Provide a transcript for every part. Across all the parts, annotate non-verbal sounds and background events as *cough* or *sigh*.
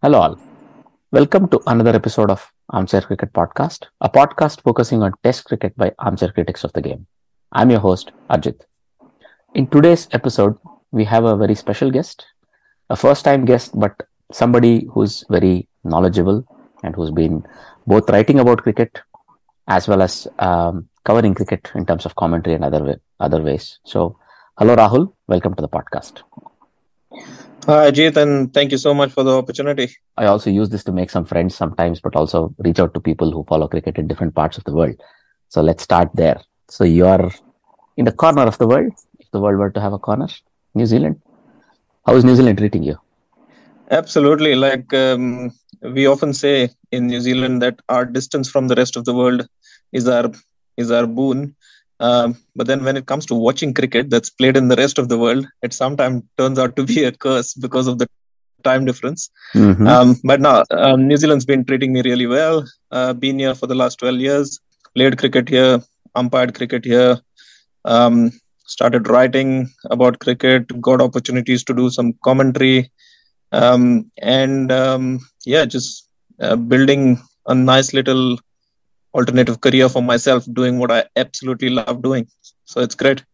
Hello, all. Welcome to another episode of Armchair Cricket Podcast, a podcast focusing on Test cricket by armchair critics of the game. I'm your host, Ajit. In today's episode, we have a very special guest, a first time guest, but somebody who's very knowledgeable and who's been both writing about cricket as well as um, covering cricket in terms of commentary and other, way, other ways. So, hello, Rahul. Welcome to the podcast. Hi, Ajit, and thank you so much for the opportunity. I also use this to make some friends sometimes, but also reach out to people who follow cricket in different parts of the world. So let's start there. So you're in the corner of the world. If the world were to have a corner, New Zealand. How is New Zealand treating you? Absolutely. Like um, we often say in New Zealand that our distance from the rest of the world is our is our boon. Um, but then when it comes to watching cricket that's played in the rest of the world, it sometimes turns out to be a curse because of the time difference. Mm-hmm. Um, but now um, New Zealand's been treating me really well. Uh, been here for the last 12 years, played cricket here, umpired cricket here, um, started writing about cricket, got opportunities to do some commentary, um, and um, yeah, just uh, building a nice little alternative career for myself doing what I absolutely love doing. So it's great.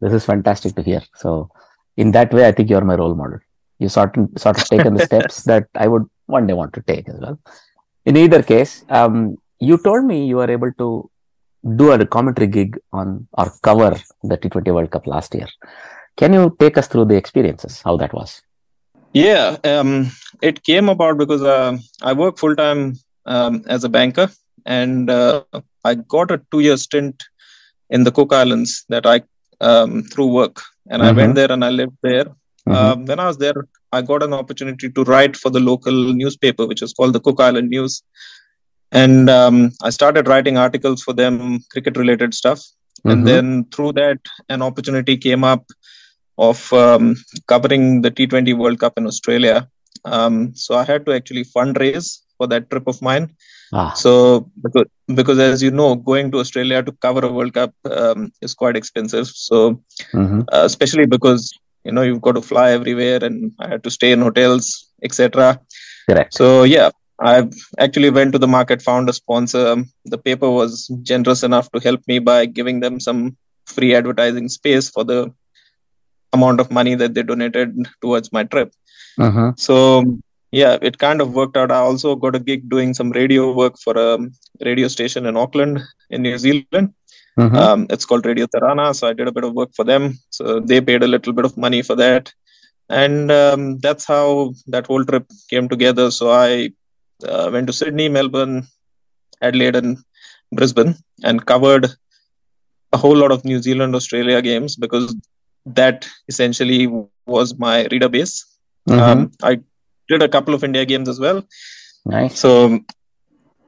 This is fantastic to hear. So in that way, I think you're my role model. You sort of, sort of taken the *laughs* steps that I would one day want to take as well. In either case, um, you told me you were able to do a commentary gig on or cover the T20 World Cup last year. Can you take us through the experiences, how that was? Yeah, um, it came about because uh, I work full time um, as a banker and uh, I got a two-year stint in the Cook Islands that I um, through work, and mm-hmm. I went there and I lived there. Mm-hmm. Um, when I was there, I got an opportunity to write for the local newspaper, which is called the Cook Island News, and um, I started writing articles for them, cricket-related stuff. Mm-hmm. And then through that, an opportunity came up of um, covering the T20 World Cup in Australia. Um, so I had to actually fundraise for that trip of mine. Ah. So because, because as you know, going to Australia to cover a World Cup um, is quite expensive. So mm-hmm. uh, especially because you know you've got to fly everywhere, and I had to stay in hotels, etc. Correct. So yeah, I actually went to the market, found a sponsor. The paper was generous enough to help me by giving them some free advertising space for the amount of money that they donated towards my trip. Uh-huh. So yeah, it kind of worked out. I also got a gig doing some radio work for a radio station in Auckland, in New Zealand. Mm-hmm. Um, it's called Radio Tarana. So I did a bit of work for them. So they paid a little bit of money for that. And um, that's how that whole trip came together. So I uh, went to Sydney, Melbourne, Adelaide and Brisbane and covered a whole lot of New Zealand Australia games because that essentially was my reader base. Mhm. Um, I did a couple of India games as well. Nice. So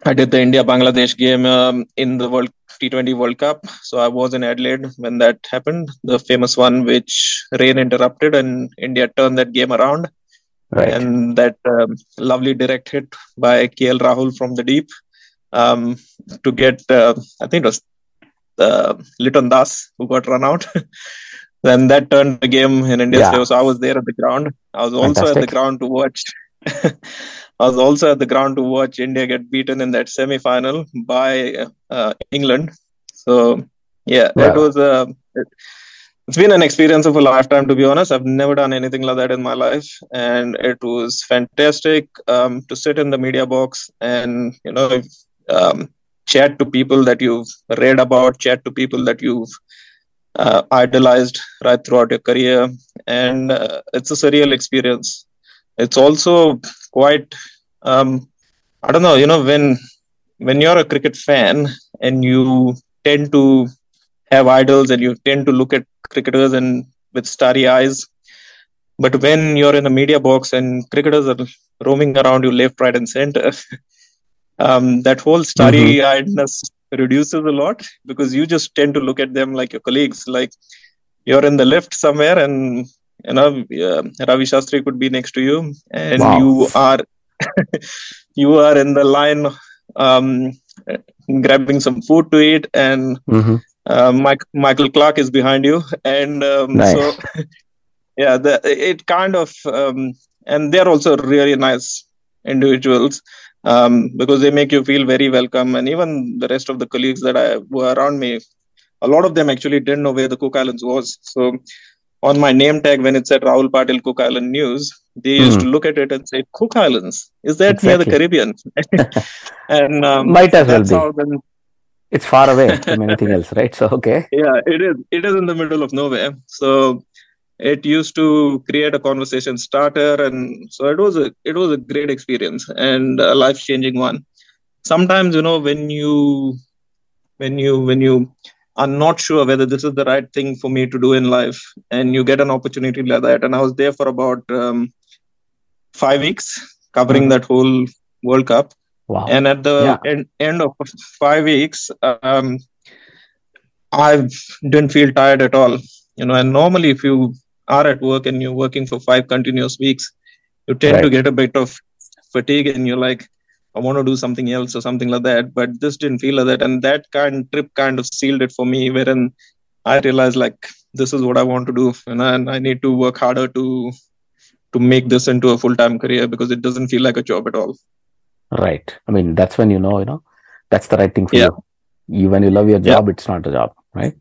I did the India Bangladesh game um, in the World T20 World Cup. So I was in Adelaide when that happened, the famous one which rain interrupted and India turned that game around. Right. And that um, lovely direct hit by KL Rahul from the deep um, to get, uh, I think it was uh, Liton Das who got run out. *laughs* then that turned the game in India's Yeah. favor. So I was there at the ground. I was also at the ground to watch. *laughs* I was also at the ground to watch India get beaten in that semi-final by uh, England. So yeah, that Wow. was uh, it, it's been an experience of a lifetime. To be honest, I've never done anything like that in my life, and it was fantastic um, to sit in the media box and you know um, chat to people that you've read about, chat to people that you've uh, idolized right throughout your career, and uh, it's a surreal experience. It's also quite, um, I don't know, you know, when when you're a cricket fan and you tend to have idols and you tend to look at cricketers and with starry eyes, but when you're in a media box and cricketers are roaming around you left, right, and center, *laughs* um, that whole starry-eyedness reduces a lot because you just tend to look at them like your colleagues. Like you're in the lift somewhere, and you know uh, Ravi Shastri could be next to you, and Wow. you are *laughs* you are in the line um, grabbing some food to eat, and Mhm. uh, Mike, Michael Clarke is behind you, and um, Nice. so *laughs* yeah, the, it kind of um, and they're also really nice individuals um, because they make you feel very welcome, and even the rest of the colleagues that I were around me, a lot of them actually didn't know where the Cook Islands was. So on my name tag, when it said Rahul Patil Cook Island News, they used to look at it and say, "Cook Islands, is that near the Caribbean?" *laughs* and um, Might as well be. then It's far away from anything *laughs* else, right? So okay. yeah it is it is in the middle of nowhere so it used to create a conversation starter and so it was a it was a great experience and a life changing one sometimes you know when you when you when you are not sure whether this is the right thing for me to do in life and you get an opportunity like that and i was there for about um, five weeks covering Mhm. that whole world cup Wow. and at the Yeah. end, end of five weeks um, i didn't feel tired at all you know and normally if you are at work and you're working for five continuous weeks you tend to get a bit of fatigue and you're like i want to do something else or something like that but this didn't feel like that and that kind trip kind of sealed it for me wherein i realized like this is what i want to do you know, and i need to work harder to to make this into a full-time career because it doesn't feel like a job at all Right. I mean, that's when you know, you know, that's the right thing for Yeah. you. You when you love your Yeah. job, it's not a job, right?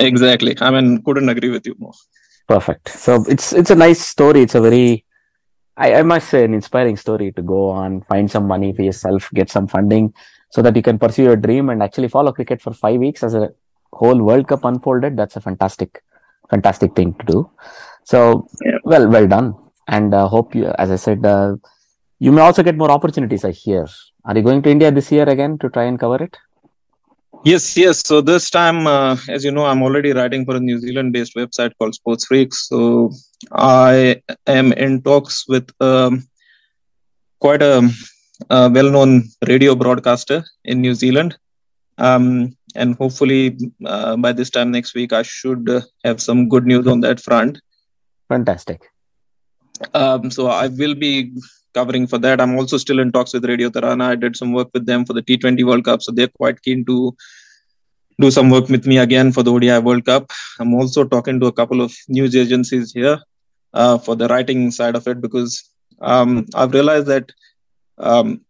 exactly i mean couldn't agree with you more Perfect. So it's it's a nice story. It's a very I, I must say an inspiring story to go on, find some money for yourself, get some funding so that you can pursue your dream and actually follow cricket for five weeks as a whole World Cup unfolded. That's a fantastic, fantastic thing to do. So Yeah. well, well done. And uh, hope you, as I said, uh, you may also get more opportunities. I hear. Are you going to India this year again to try and cover it? Yes, yes. So this time, uh, as you know, I'm already writing for a New Zealand-based website called Sports Freaks. So I am in talks with um, quite a, a well-known radio broadcaster in New Zealand, um, and hopefully uh, by this time next week, I should uh, have some good news on that front. Fantastic. Um, so I will be covering for that. I'm also still in talks with Radio Tarana. I did some work with them for the T20 World Cup, so they're quite keen to do some work with me again for the ODI World Cup. I'm also talking to a couple of news agencies here uh, for the writing side of it because um, I've realized that um,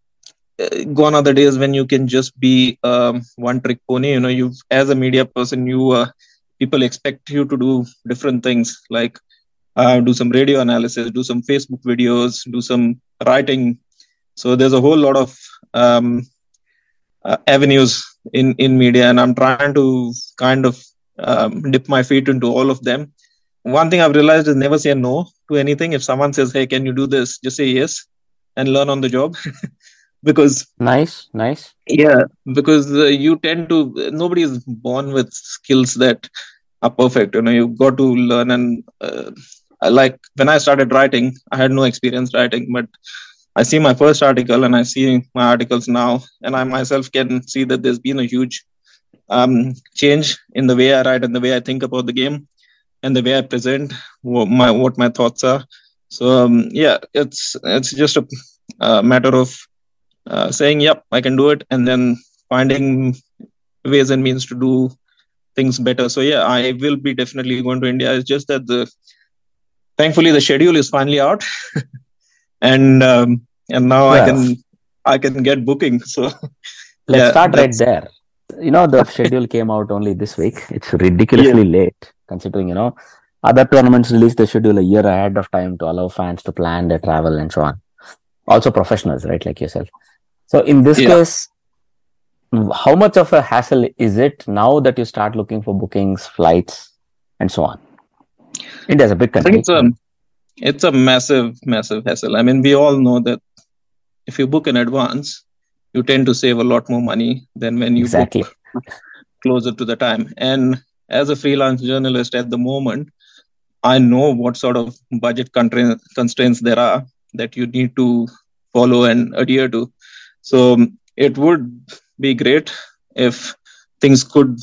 gone are the days when you can just be um, one trick pony. You know, you as a media person, you uh, people expect you to do different things like uh, do some radio analysis, do some Facebook videos, do some writing. So there's a whole lot of um, uh, avenues in in media, and I'm trying to kind of um, dip my feet into all of them. One thing I've realized is never say no to anything. If someone says, "Hey, can you do this?" just say yes and learn on the job. *laughs* because nice, nice. Yeah, because uh, you tend to nobody is born with skills that are perfect. You know, you've got to learn and uh, like when I started writing, I had no experience writing, but I see my first article and I see my articles now, and I myself can see that there's been a huge um, change in the way I write and the way I think about the game and the way I present what my what my thoughts are. So um, yeah, it's it's just a, a matter of uh, saying, "Yep, I can do it," and then finding ways and means to do things better. So yeah, I will be definitely going to India. It's just that the thankfully the schedule is finally out, *laughs* and um, and now I can I can get booking. So *laughs* let's yeah, start right there. You know, the schedule came out only this week. It's ridiculously yeah. late considering you know other tournaments release the schedule a year ahead of time to allow fans to plan their travel and so on. Also professionals, right, like yourself. So in this yeah. case, how much of a hassle is it now that you start looking for bookings, flights, and so on? India's a big country. I think it's a, it's a massive, massive hassle. I mean, we all know that if you book in advance, you tend to save a lot more money than when you exactly. book closer to the time. And as a freelance journalist at the moment, I know what sort of budget constraints there are that you need to follow and adhere to. So it would be great if things could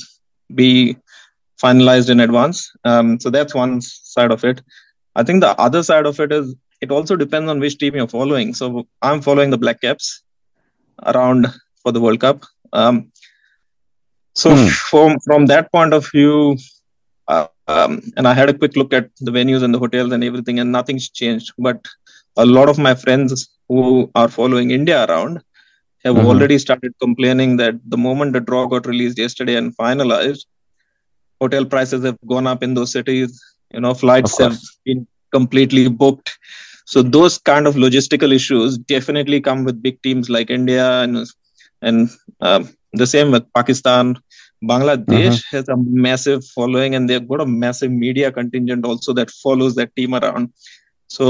be finalized in advance. Um, so that's one side of it. I think the other side of it is it also depends on which team you're following. So I'm following the Black Caps around for the World Cup. Um, so hmm. from from that point of view, uh, um, and I had a quick look at the venues and the hotels and everything, and nothing's changed. But a lot of my friends who are following India around have mm-hmm. already started complaining that the moment the draw got released yesterday and finalized, hotel prices have gone up in those cities. You know, flights have been completely booked. So those kind of logistical issues definitely come with big teams like India and and um, the same with Pakistan. Bangladesh uh-huh. has a massive following and they've got a massive media contingent also that follows that team around. So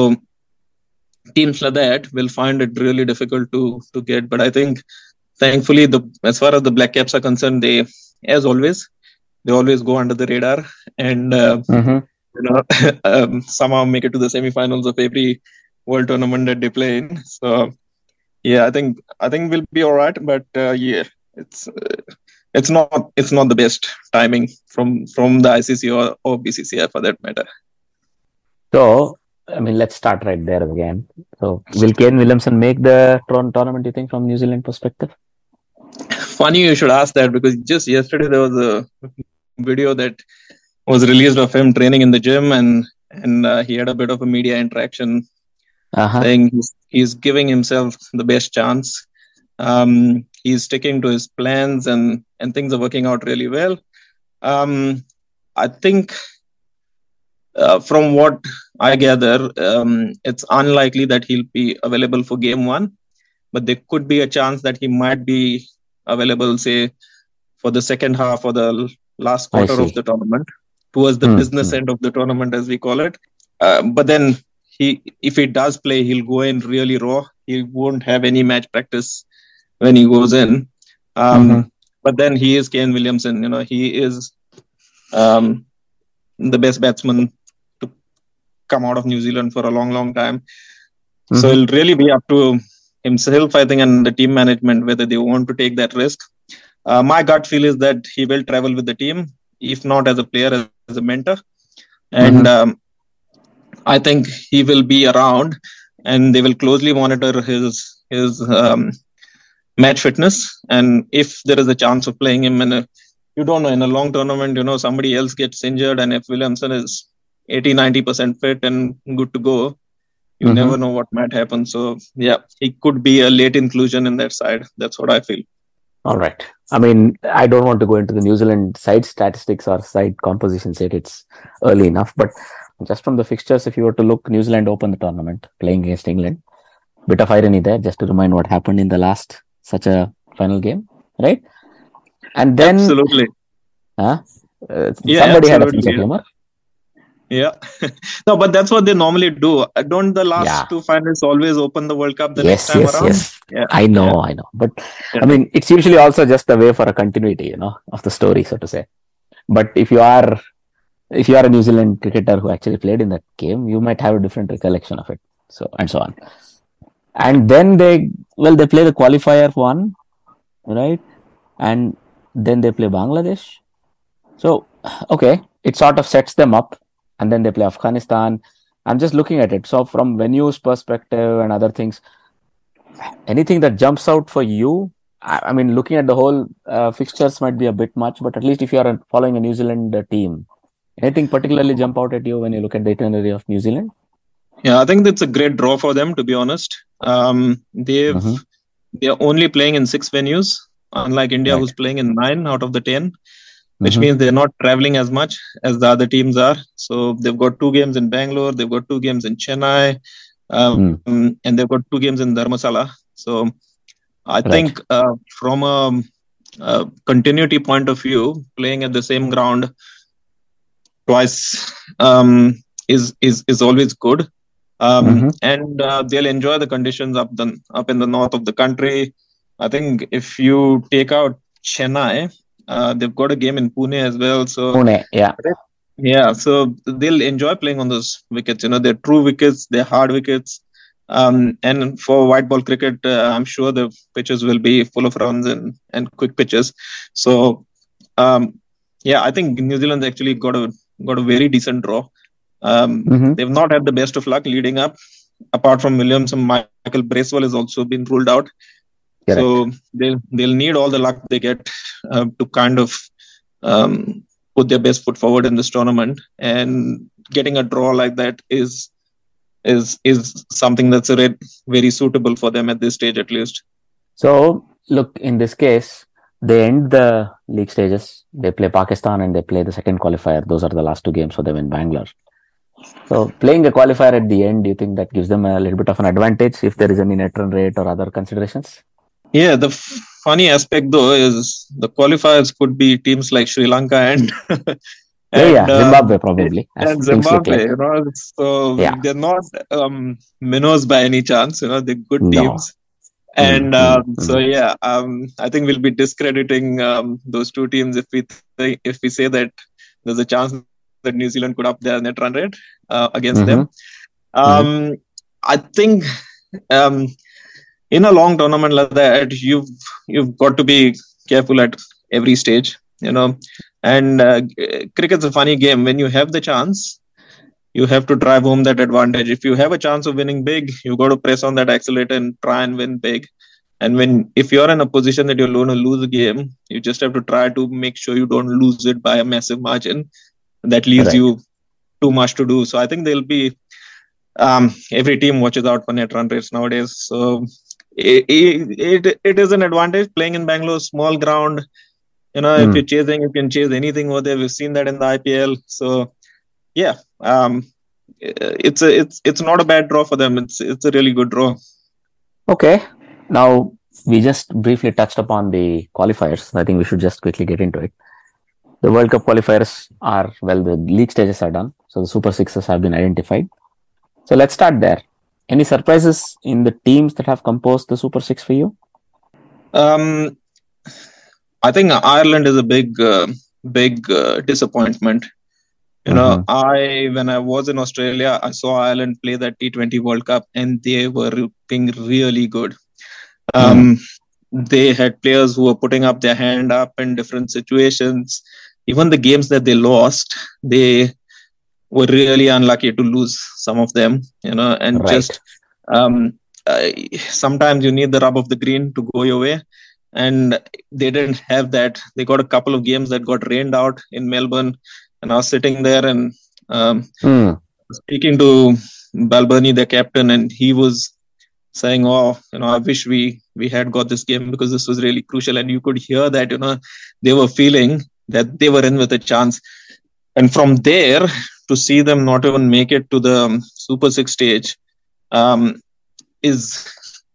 teams like that will find it really difficult to to get. But I think thankfully the as far as the black caps are concerned, they as always, they always go under the radar and uh, uh-huh. you know *laughs* um, somehow make it to the semifinals of every world tournament that they play in. So yeah, I think I think we'll be all right. But uh, yeah, it's uh, it's not it's not the best timing from from the ICC or, or BCCI for that matter. So I mean, let's start right there again. So will Kane Williamson make the tournament? You think from New Zealand perspective? Funny you should ask that because just yesterday there was a video that was released of him training in the gym and and uh, he had a bit of a media interaction uh-huh. saying he's, he's giving himself the best chance um, he's sticking to his plans and and things are working out really well um, i think uh, from what i gather um, it's unlikely that he'll be available for game one but there could be a chance that he might be available say for the second half or the last quarter of the tournament towards the mm-hmm. business end of the tournament as we call it uh, but then he if he does play he'll go in really raw he won't have any match practice when he goes in. Um, mm-hmm. But then he is Kane Williamson. You know, he is um, the best batsman to come out of New Zealand for a long, long time. Mm-hmm. So it'll really be up to himself, I think, and the team management whether they want to take that risk. Uh, my gut feel is that he will travel with the team, if not as a player, as a mentor. And mm-hmm. um, I think he will be around, and they will closely monitor his his um, match fitness and if there is a chance of playing him in a you don't know in a long tournament you know somebody else gets injured and if williamson is 80 90% fit and good to go you mm-hmm. never know what might happen so yeah he could be a late inclusion in that side that's what i feel all right i mean i don't want to go into the new zealand side statistics or side composition set it's early enough but just from the fixtures if you were to look new zealand opened the tournament playing against england bit of irony there just to remind what happened in the last such a final game, right? And then absolutely, huh? Uh, yeah, somebody absolutely, had a sense of humor. Yeah. *laughs* no, but that's what they normally do. Uh, don't the last Yeah. two finals always open the World Cup the yes, next time yes, around? yes. Yeah. I know, I know. But I mean, it's usually also just the way for a continuity, you know, of the story, so to say. But if you are, if you are a New Zealand cricketer who actually played in that game, you might have a different recollection of it. So and so on. And then they, well, they play the qualifier one, right? And then they play Bangladesh. So okay, it sort of sets them up, and then they play Afghanistan. I'm just looking at it. So from venues perspective and other things, anything that jumps out for you i, I mean looking at the whole uh, fixtures might be a bit much but at least if you are following a new zealand uh, team anything particularly jump out at you when you look at the itinerary of new zealand Yeah, I think that's a great draw for them, to be honest. Um, they've Mhm. they're only playing in six venues, unlike India, Right. who's playing in nine out of the ten, which Mhm. means they're not traveling as much as the other teams are. So they've got two games in Bangalore, they've got two games in Chennai, um, and they've got two games in Dharamsala. So I Right. think uh, from a, a continuity point of view, playing at the same ground twice um, is is is always good. Um, Mhm. and uh, they'll enjoy the conditions up the up in the north of the country. I think if you take out Chennai, uh, they've got a game in Pune as well. So Pune, yeah yeah, so they'll enjoy playing on those wickets. You know, they're true wickets, they're hard wickets. Um, and for white ball cricket, uh, I'm sure the pitches will be full of runs and, and quick pitches. So, um, yeah, I think New Zealand's actually got a got a very decent draw. Um, Mhm. They've not had the best of luck leading up. Apart from Williamson, Michael Bracewell has also been ruled out. Correct. So they'll they'll need all the luck they get uh, to kind of um, put their best foot forward in this tournament. And getting a draw like that is is is something that's a very suitable for them at this stage, at least. so look in this case they end the league stages they play pakistan and they play the second qualifier those are the last two games for them in bangalore so playing a qualifier at the end do you think that gives them a little bit of an advantage if there is any net run rate or other considerations Yeah, the f- funny aspect though is the qualifiers could be teams like Sri Lanka and *laughs* yeah, yeah uh, zimbabwe probably and Zimbabwe, like. you know, so Yeah. they're not um, minnows by any chance. You know, they're good No. teams, and Mm, um, mm, so yeah, um, I think we'll be discrediting um, those two teams if we th- if we say that there's a chance that New Zealand could up their net run rate uh, against them. Um, I think um, in a long tournament like that, you've you've got to be careful at every stage, you know. And uh, cricket's a funny game. When you have the chance, you have to drive home that advantage. If you have a chance of winning big, you got to press on that accelerator and try and win big. And when if you're in a position that you're going to lose a game, you just have to try to make sure you don't lose it by a massive margin. That leaves Right. you too much to do. So I think there'll be um, every team watches out for net run rates nowadays. So it, it, it is an advantage playing in Bangalore, small ground. You know, if Hmm. you're chasing, you can chase anything over there. We've seen that in the IPL. So yeah, um, it's a it's it's not a bad draw for them. It's it's a really good draw. Okay. Now we just briefly touched upon the qualifiers. I think we should just quickly get into it. The World Cup qualifiers are well, the league stages are done, so the Super Sixes have been identified. So let's start there. Any surprises in the teams that have composed the Super Six for you? Um, I think Ireland is a big, uh, big uh, disappointment. You know, I when I was in Australia, I saw Ireland play that T20 World Cup, and they were looking really good. Um, They had players who were putting up their hand up in different situations. Even the games that they lost, they were really unlucky to lose some of them. You know, and Right. just um, uh, sometimes you need the rub of the green to go your way and they didn't have that they got a couple of games that got rained out in melbourne and i was sitting there and um, Hmm. speaking to Balbirnie the captain and he was saying oh you know i wish we we had got this game because this was really crucial and you could hear that you know they were feeling that they were in with a chance and from there to see them not even make it to the um, super six stage um, is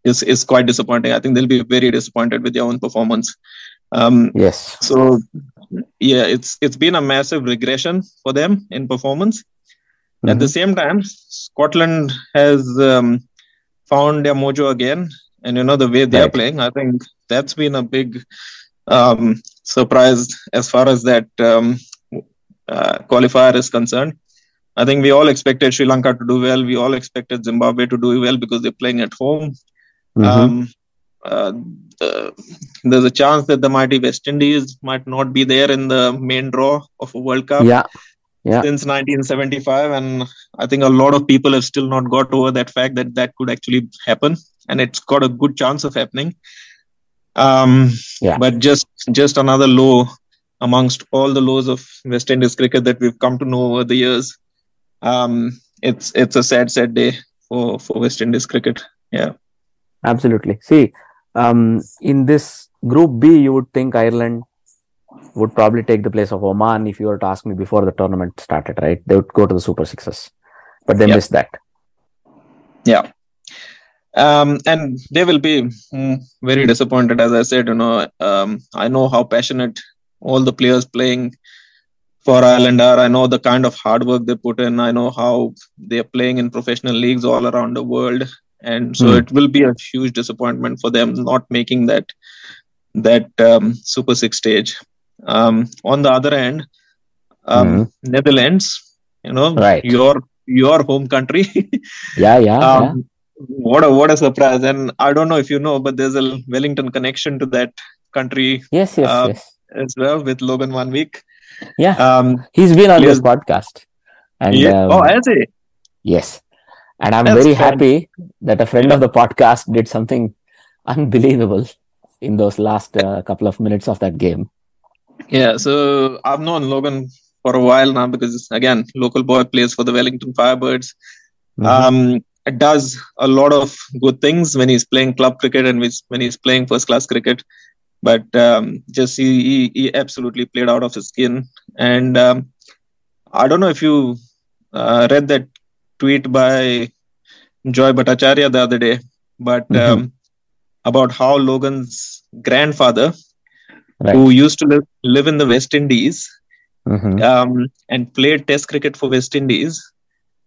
is is quite disappointing. I think they'll be very disappointed with their own performance. Um, Yes. so yeah, it's it's been a massive regression for them in performance. At the same time, Scotland has um, found their mojo again, and you know the way they are playing. I think that's been a big um, surprise as far as that um, qualifier is concerned. I think we all expected Sri Lanka to do well. We all expected Zimbabwe to do well because they're playing at home. Mhm. Um, uh, the, there's a chance that the mighty West Indies might not be there in the main draw of a World Cup yeah. Yeah. since 1975, and I think a lot of people have still not got over that fact that that could actually happen, and it's got a good chance of happening. Um, Yeah. but just just another low amongst all the lows of West Indies cricket that we've come to know over the years. Um, it's it's a sad, sad day for for West Indies cricket. Yeah. Absolutely. See, um, in this group B, you would think Ireland would probably take the place of Oman if you were to ask me before the tournament started, right? They would go to the Super Sixes, but they Yep. missed that. Yeah. Um, and they will be mm, very disappointed, as I said. You know, um, I know how passionate all the players playing for Ireland are. I know the kind of hard work they put in. I know how they are playing in professional leagues all around the world, and so Hmm. it will be a huge disappointment for them not making that that um, Super Six stage. Um, on the other hand, um, Netherlands, you know, Right. your your home country. *laughs* Yeah, yeah, um, yeah. what a what a surprise and i don't know if you know but there's a wellington connection to that country Yes, yes, uh, yes. As well with logan one week Yeah, um he's been on this podcast, and yeah. um, oh has he? Yes, and I'm That's very fun. happy that a friend of the podcast did something *laughs* unbelievable in those last uh, couple of minutes of that game. yeah so i've known logan for a while now because again local boy plays for the wellington firebirds. Mhm. um does a lot of good things when he's playing club cricket and when he's playing first class cricket but um, just he, he, he absolutely played out of his skin and um, i don't know if you uh, read that tweet by Joy Bhattacharjya the other day but Mhm. um, about how logan's grandfather right. who used to live, live in the west indies Mhm. um, and played Test cricket for West Indies.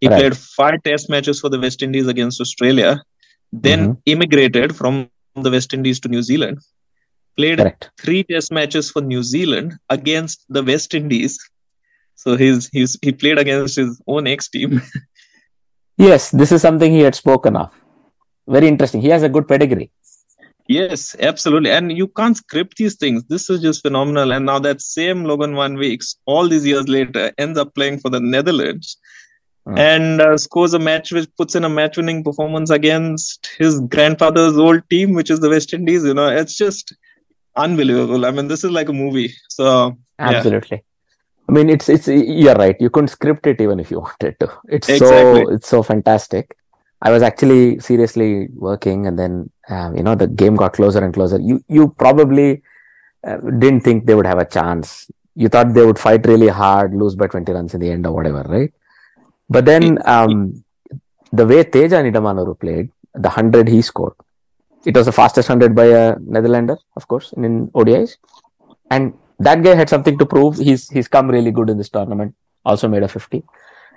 He Right. played five Test matches for the West Indies against Australia, then Mhm. immigrated from the West Indies to New Zealand. Played Correct. three Test matches for New Zealand against the West Indies. So he's, he's he played against his own ex team. *laughs* Yes, this is something he had spoken of. Very interesting. He has a good pedigree. yes, absolutely. And you can't script these things. This is just phenomenal. And now that same Logan Van Beeks, all these years later, ends up playing for the Netherlands. Hmm. and uh, scores a match which puts in a match winning performance against his grandfather's old team which is the west indies you know it's just unbelievable i mean this is like a movie so yeah Absolutely. I mean, it's it's you're right. You couldn't script it even if you wanted to. It's Exactly. so it's so fantastic. I was actually seriously working, and then um, you know the game got closer and closer. You you probably uh, didn't think they would have a chance. You thought they would fight really hard, lose by twenty runs in the end or whatever, right? But then um, the way Teja Nidamanuru played, the hundred he scored, it was the fastest hundred by a Netherlander, of course, in, in ODIs, and that guy had something to prove. He's he's come really good in this tournament. Also made a fifty,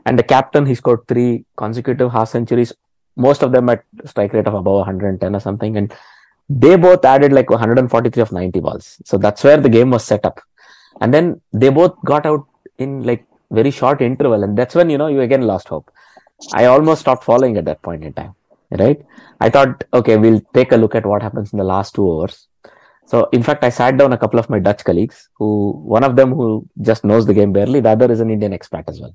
and the captain he scored three consecutive half centuries, most of them at strike rate of above 110 or something, and they both added like 143 of 90 balls. So that's where the game was set up, and then they both got out in like very short interval, and that's when you know you again lost hope. I almost stopped following at that point in time. Right? I thought, okay, we'll take a look at what happens in the last two overs. So, in fact, I sat down a couple of my Dutch colleagues who, one of them who just knows the game barely, the other is an Indian expat as well.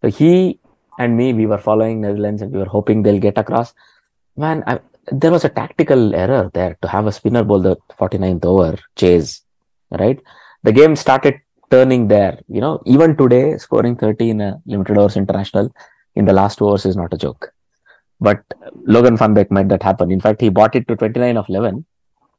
So, he and me, we were following Netherlands and we were hoping they'll get across. Man, I, there was a tactical error there to have a spinner bowl the 49th over chase, right? The game started turning there. You know, even today, scoring 30 in a limited overs international in the last two overs is not a joke. But Logan Van Beek made that happen. In fact, he bought it to 29 of 11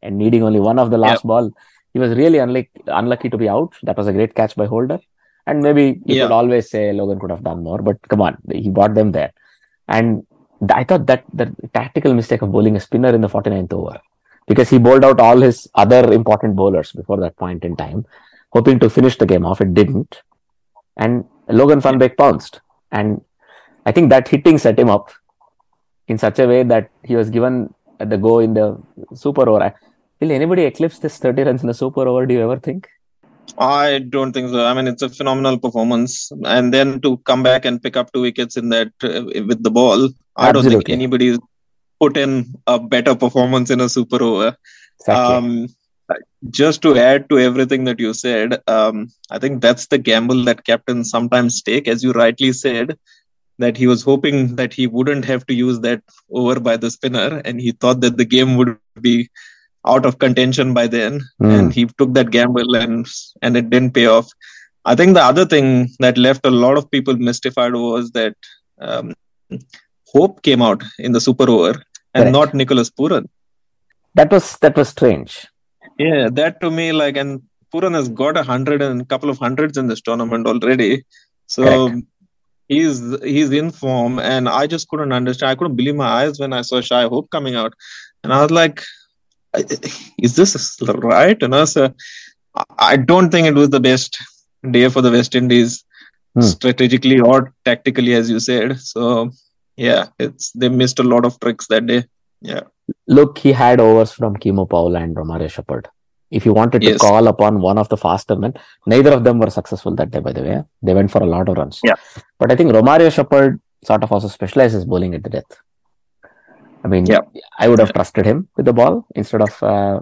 and needing only one of the last ball. He was really unlucky, unlucky to be out. That was a great catch by Holder. And maybe you Yeah. could always say Logan could have done more, but come on, he bought them there. And I thought that the tactical mistake of bowling a spinner in the 49th over because he bowled out all his other important bowlers before that point in time, hoping to finish the game off. It didn't. And Logan Van Beek pounced. And I think that hitting set him up in such a way that he was given the go in the super over. Will anybody eclipse this 30 runs in a super over? Do you ever think? I don't think so. I mean, it's a phenomenal performance, and then to come back and pick up two wickets in that uh, with the ball, I don't think anybody's put in a better performance in a super over. Exactly. Um, just to add to everything that you said, um, I think that's the gamble that captains sometimes take, as you rightly said, that he was hoping that he wouldn't have to use that over by the spinner, and he thought that the game would be out of contention by then, mm. and he took that gamble, and and it didn't pay off. I think the other thing that left a lot of people mystified was that um, Hope came out in the super over and Correct. not Nicholas Pooran That was that was strange yeah, that to me, like, and Pooran has got a hundred and a couple of hundreds in this tournament already. So Correct. He's he's in form, and I just couldn't understand. I couldn't believe my eyes when I saw Shai Hope coming out, and I was like, "Is this right?" And I so I don't think it was the best day for the West Indies, hmm. strategically or tactically, as you said. So yeah, it's they missed a lot of tricks that day. Yeah. Look, he had overs from Keemo Paul and Romario Shepherd. If you wanted to yes. call upon one of the faster men, neither of them were successful that day, by the way. They went for a lot of runs. Yeah. But I think Romario Shepherd sort of also specializes bowling at the death. I mean, yeah. I would have trusted him with the ball instead of uh,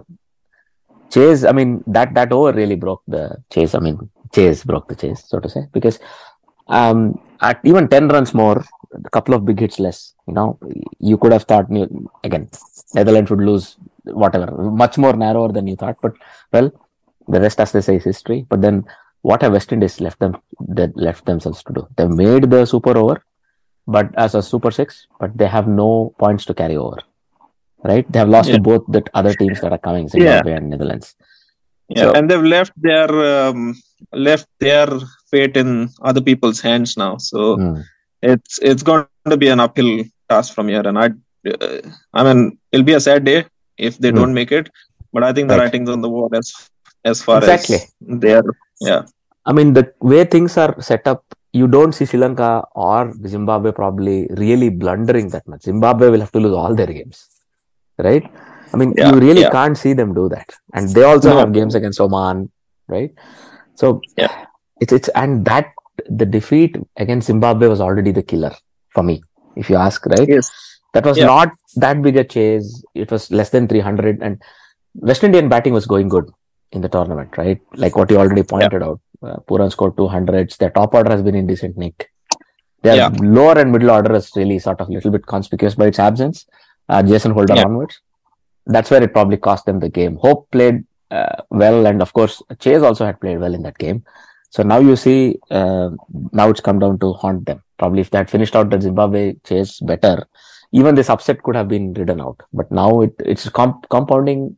Chase. I mean, that that over really broke the chase. I mean, Chase broke the chase, so to say, because um, at even 10 runs more, a couple of big hits less, you know, you could have thought, again, Netherlands would lose whatever, much more narrower than you thought. But, well, the rest, as they say, is history. But then what have West Indies left them they left themselves to do? They made the super over, but as a super six, but they have no points to carry over. Right? They have lost yeah. to both the other teams that are coming, Zimbabwe yeah. and Netherlands. Yeah, so, and they've left their um, left their fate in other people's hands now. So mm. it's it's going to be an uphill task from here. And I, uh, I mean, it'll be a sad day if they mm. don't make it. But I think the right. writing's on the wall as as far exactly. as they're yeah. I mean, the way things are set up, you don't see Sri Lanka or Zimbabwe probably really blundering that much. Zimbabwe will have to lose all their games, right? I mean, yeah, you really yeah. can't see them do that. And they also no. have games against Oman, right? So yeah, it's it's and that the defeat against Zimbabwe was already the killer for me, if you ask, right? Yes. That was yeah. not that big a chase. It was less than 300, and West Indian batting was going good in the tournament, right? Like what you already pointed out. Uh, Pooran scored 200s. Their top order has been in decent nick. Their yeah. lower and middle order is really sort of a little bit conspicuous by its absence. Uh, Jason Holder yeah. onwards that's where it probably cost them the game. Hope played uh, well, and of course, Chase also had played well in that game. So now you see, uh, now it's come down to haunt them. Probably if they had finished out the Zimbabwe chase better, even this upset could have been ridden out. But now it, it's comp- compounding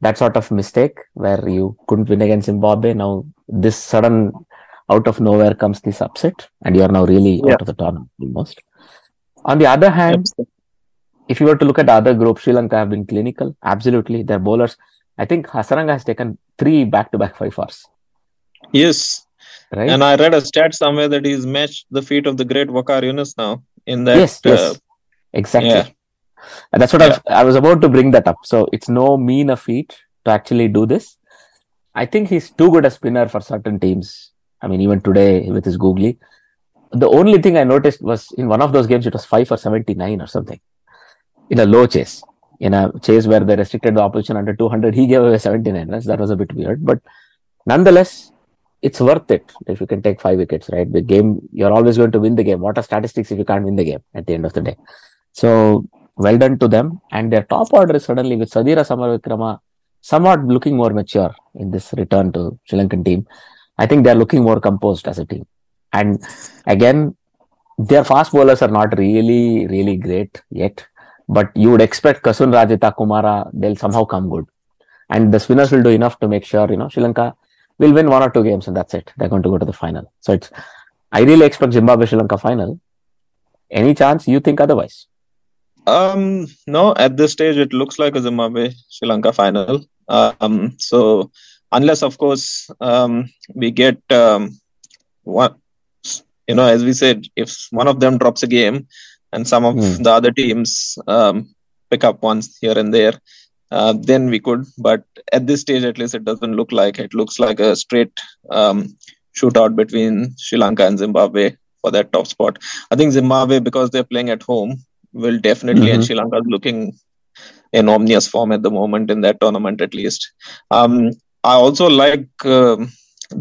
that sort of mistake where you couldn't win against Zimbabwe. Now this sudden out of nowhere comes this upset, and you are now really yeah. out of the tournament almost. On the other hand, yep if you were to look at the other groups, Sri Lanka have been clinical. Absolutely. Their bowlers, I think Hasaranga has taken three back to back five hours. Yes. Right. And I read a stat somewhere that he's matched the feat of the great Waqar Younis now in that. Yes, yes. Uh, exactly. Yeah. And that's what yeah. I, I was about to bring that up. So it's no mean a feat to actually do this. I think he's too good a spinner for certain teams. I mean, even today with his googly. The only thing I noticed was in one of those games, it was five for 79 or something in a low chase. In a chase where they restricted the opposition under 200, he gave away 79 runs. That was a bit weird, but nonetheless, it's worth it if you can take five wickets, right? The game, you're always going to win the game. What are statistics if you can't win the game at the end of the day? So, well done to them. And their top order is suddenly with Sadeera Samarawickrama somewhat looking more mature in this return to Sri Lankan team. I think they're looking more composed as a team. And again, their fast bowlers are not really, really great yet but you would expect Kasun Rajitha Kumara, they'll somehow come good. And the spinners will do enough to make sure, you know, Sri Lanka will win one or two games and that's it. They're going to go to the final. So it's, I really expect Zimbabwe Sri Lanka final. Any chance you think otherwise? Um, no, at this stage, it looks like a Zimbabwe Sri Lanka final. Um, so unless, of course, um, we get um, what you know, as we said, if one of them drops a game and some of Hmm. the other teams um, pick up ones here and there, uh, then we could. But at this stage, at least, it doesn't look like it looks like a straight um, shootout between Sri Lanka and Zimbabwe for that top spot. I think Zimbabwe, because they're playing at home, will definitely, and Mhm. Sri Lanka is looking in omnious form at the moment in that tournament, at least. Um, I also like um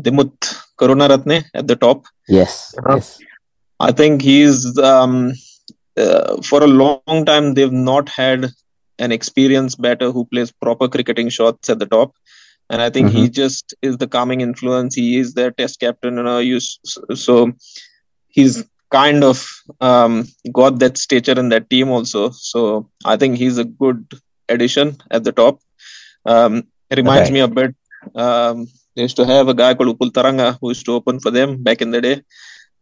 Dimuth Karunaratne at the top. Yes. Uh, Yes. I think he's um, uh, for a long time they've not had an experienced batter who plays proper cricketing shots at the top, and I think he just is the calming influence. He is their test captain, you know. You, so he's kind of um, got that stature in that team also. So I think he's a good addition at the top. Um, it reminds Right. me a bit. Um, they used to have a guy called Upul Tharanga who used to open for them back in the day.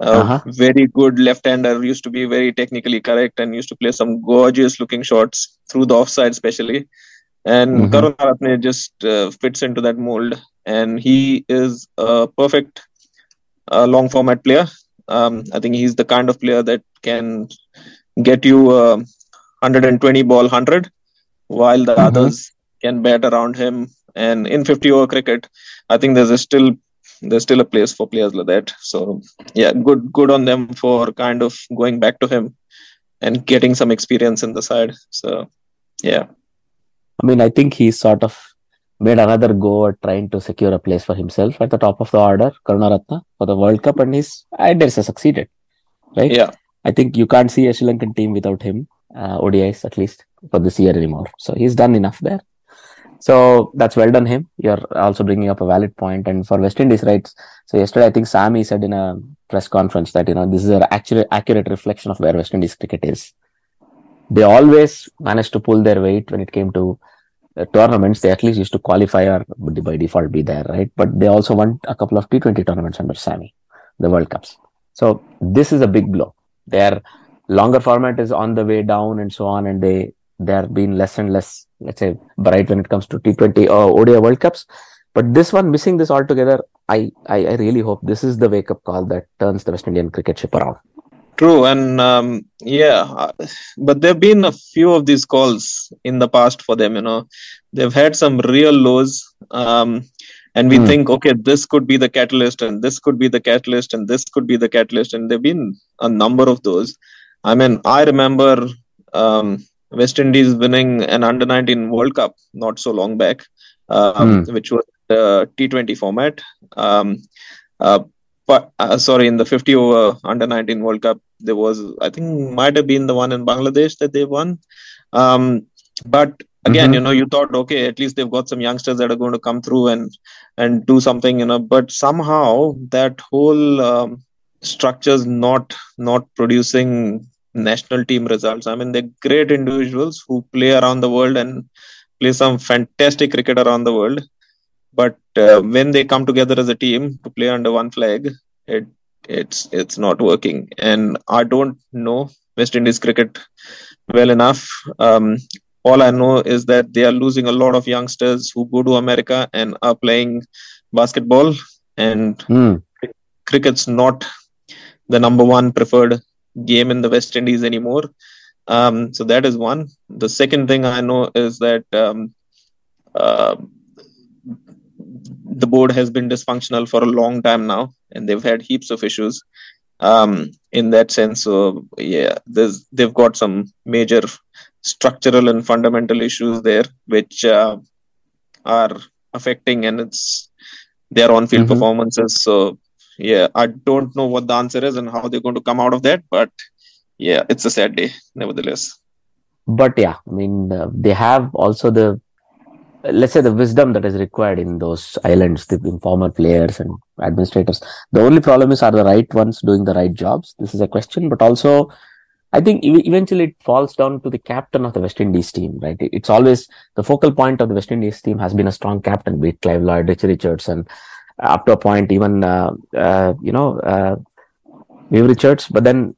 Uh, Uh-huh. Very good left-hander, used to be very technically correct and used to play some gorgeous-looking shots through the offside, especially. And Mhm. Karunaratne just uh, fits into that mold, and he is a perfect uh, long format player. Um, I think he's the kind of player that can get you a 120 ball 100, while the Mhm. others can bat around him. And in 50 over cricket, I think there's a still there's still a place for players like that. So yeah, good good on them for kind of going back to him and getting some experience in the side. So yeah. I mean, I think he's sort of made another go at trying to secure a place for himself at the top of the order, Karunaratne, for the World Cup, and he's, I dare say, succeeded. Right? Yeah. I think you can't see a Sri Lankan team without him, uh, ODIs at least, for this year anymore. So he's done enough there. So that's well done him. You're also bringing up a valid point. And for West Indies, right? So yesterday, I think Sammy said in a press conference that, you know, this is an accurate, accurate reflection of where West Indies cricket is. They always managed to pull their weight when it came to uh, tournaments. They at least used to qualify or by default be there, right? But they also won a couple of T20 tournaments under Sammy, the World Cups. So this is a big blow. Their longer format is on the way down and so on, and they they are being less and less, let's say, bright when it comes to T20 or ODI World Cups. But this one, missing this altogether, I, I I really hope this is the wake up call that turns the West Indian cricket ship around. True, and um, yeah, but there've been a few of these calls in the past for them. You know, they've had some real lows, um, and we Hmm. think, okay, this could be the catalyst, and this could be the catalyst, and this could be the catalyst, and there've been a number of those. I mean, I remember um, West Indies winning an Under 19 World Cup not so long back, um, which was the T20 format. Um, uh, but uh, sorry, in the 50 over under 19 World Cup, there was I think might have been the one in Bangladesh that they won. Um, but again, Mhm. you know, you thought okay, at least they've got some youngsters that are going to come through and and do something, you know. But somehow that whole um, structure's not not producing national team results. I mean, they're great individuals who play around the world and play some fantastic cricket around the world but uh, when they come together as a team to play under one flag it it's it's not working. And i don't know west indies cricket well enough. Um, all i know is that they are losing a lot of youngsters who go to america and are playing basketball. And Hmm. cricket's not the number one preferred game in the west indies anymore. Um, so that is one. The second thing i know is that um, uh, the board has been dysfunctional for a long time now, and they've had heaps of issues um, in that sense. So yeah, there's they've got some major structural and fundamental issues there, which uh, are affecting, and it's their on-field Mhm. performances. So yeah, I don't know what the answer is and how they're going to come out of that, but yeah, it's a sad day, nevertheless. but yeah i mean uh, they have also the let's say the wisdom that is required in those islands the former players and administrators. The only problem is are the right ones doing the right jobs? This is a question but also i think eventually it falls down to the captain of the west indies team right? It's always the focal point of the west indies team has been a strong captain be it clive lloyd rich richards and up to a point even uh, uh, you know uh, Viv richards. But then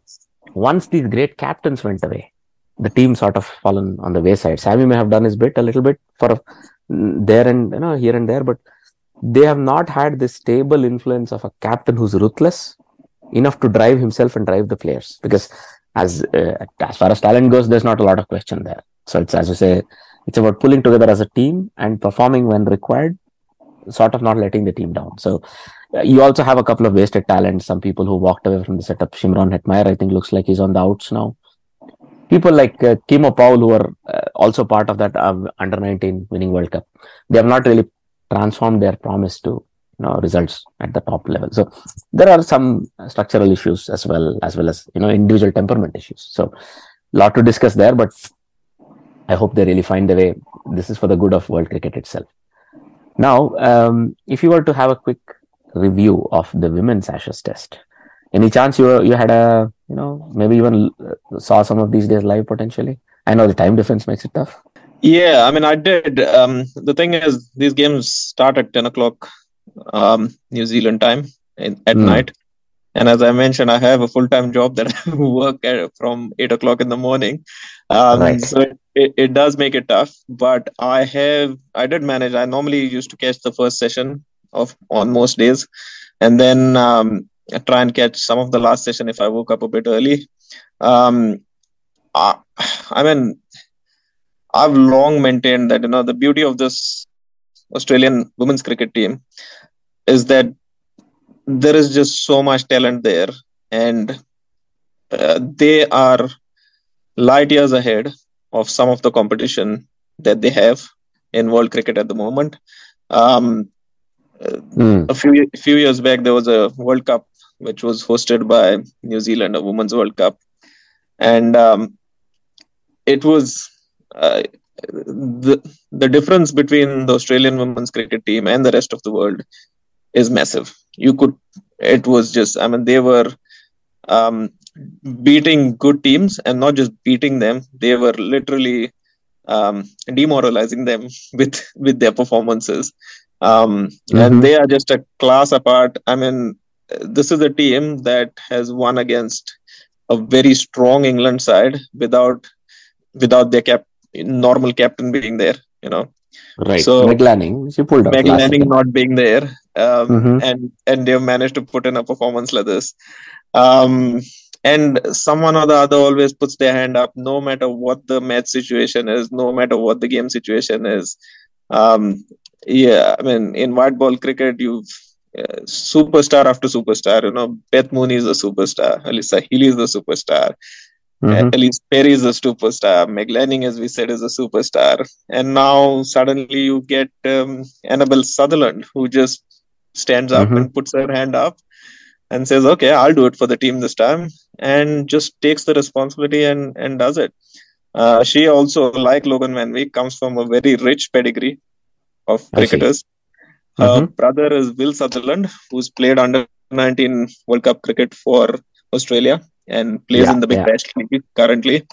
once these great captains went away the team sort of fallen on the wayside. Sammy may have done his bit a little bit for a, there and you know here and there, but they have not had this stable influence of a captain who's ruthless enough to drive himself and drive the players because as uh, as far as talent goes, there's not a lot of question there. So it's as you say, it's about pulling together as a team and performing when required, sort of not letting the team down. So uh, you also have a couple of wasted talents. Some people who walked away from the setup. Shimron Hetmyer, I think, looks like he's on the outs now. People like uh, Keemo Paul, who are uh, also part of that uh, under 19 winning World Cup, they have not really transformed their promise to you know results at the top level. So there are some structural issues as well as well as you know individual temperament issues. So lot to discuss there, but I hope they really find the way. This is for the good of world cricket itself. Now, um, if you were to have a quick review of the women's Ashes test, any chance you you had a you know maybe even saw some of these days live potentially? I know the time difference makes it tough. Yeah, I mean, I did. Um, the thing is, these games start at 10 o'clock um, New Zealand time in, at mm. night. And as I mentioned, I have a full time job that *laughs* I work at from 8 o'clock in the morning. Um, right. So it, it, it, does make it tough. But I have, I did manage. I normally used to catch the first session of on most days. And then um, I try and catch some of the last session if I woke up a bit early. Um, I, I mean, I've long maintained that you know the beauty of this Australian women's cricket team is that there is just so much talent there, and uh, they are light years ahead of some of the competition that they have in world cricket at the moment. Um, mm. A few a few years back, there was a World Cup which was hosted by New Zealand, a Women's World Cup, and um, it was uh, the the difference between the Australian women's cricket team and the rest of the world is massive. You could, it was just, I mean, they were um, beating good teams and not just beating them; they were literally um, demoralizing them *laughs* with with their performances. Um, mm-hmm. And they are just a class apart. I mean, this is a team that has won against a very strong England side without without their cap normal captain being there, you know. Right. So Meg Lanning, she pulled up. Meg Lanning not being there, um, mm-hmm. and and they've managed to put in a performance like this. Um, and someone or the other always puts their hand up, no matter what the match situation is, no matter what the game situation is. Um, yeah, I mean, in white ball cricket, you've superstar after superstar. You know, Beth Mooney is a superstar. Alyssa Healy is a superstar. Mm-hmm. Ellyse Perry is a superstar. Meg Lanning, as we said, is a superstar. And now suddenly you get um, Annabelle Sutherland, who just stands up mm-hmm. and puts her hand up and says, "Okay, I'll do it for the team this time," and just takes the responsibility and and does it. Uh, she also, like Logan Van comes from a very rich pedigree of cricketers. Her mm-hmm. brother is Will Sutherland, who's played under 19 World Cup cricket for Australia and plays yeah, in the Big yeah. Bash League currently.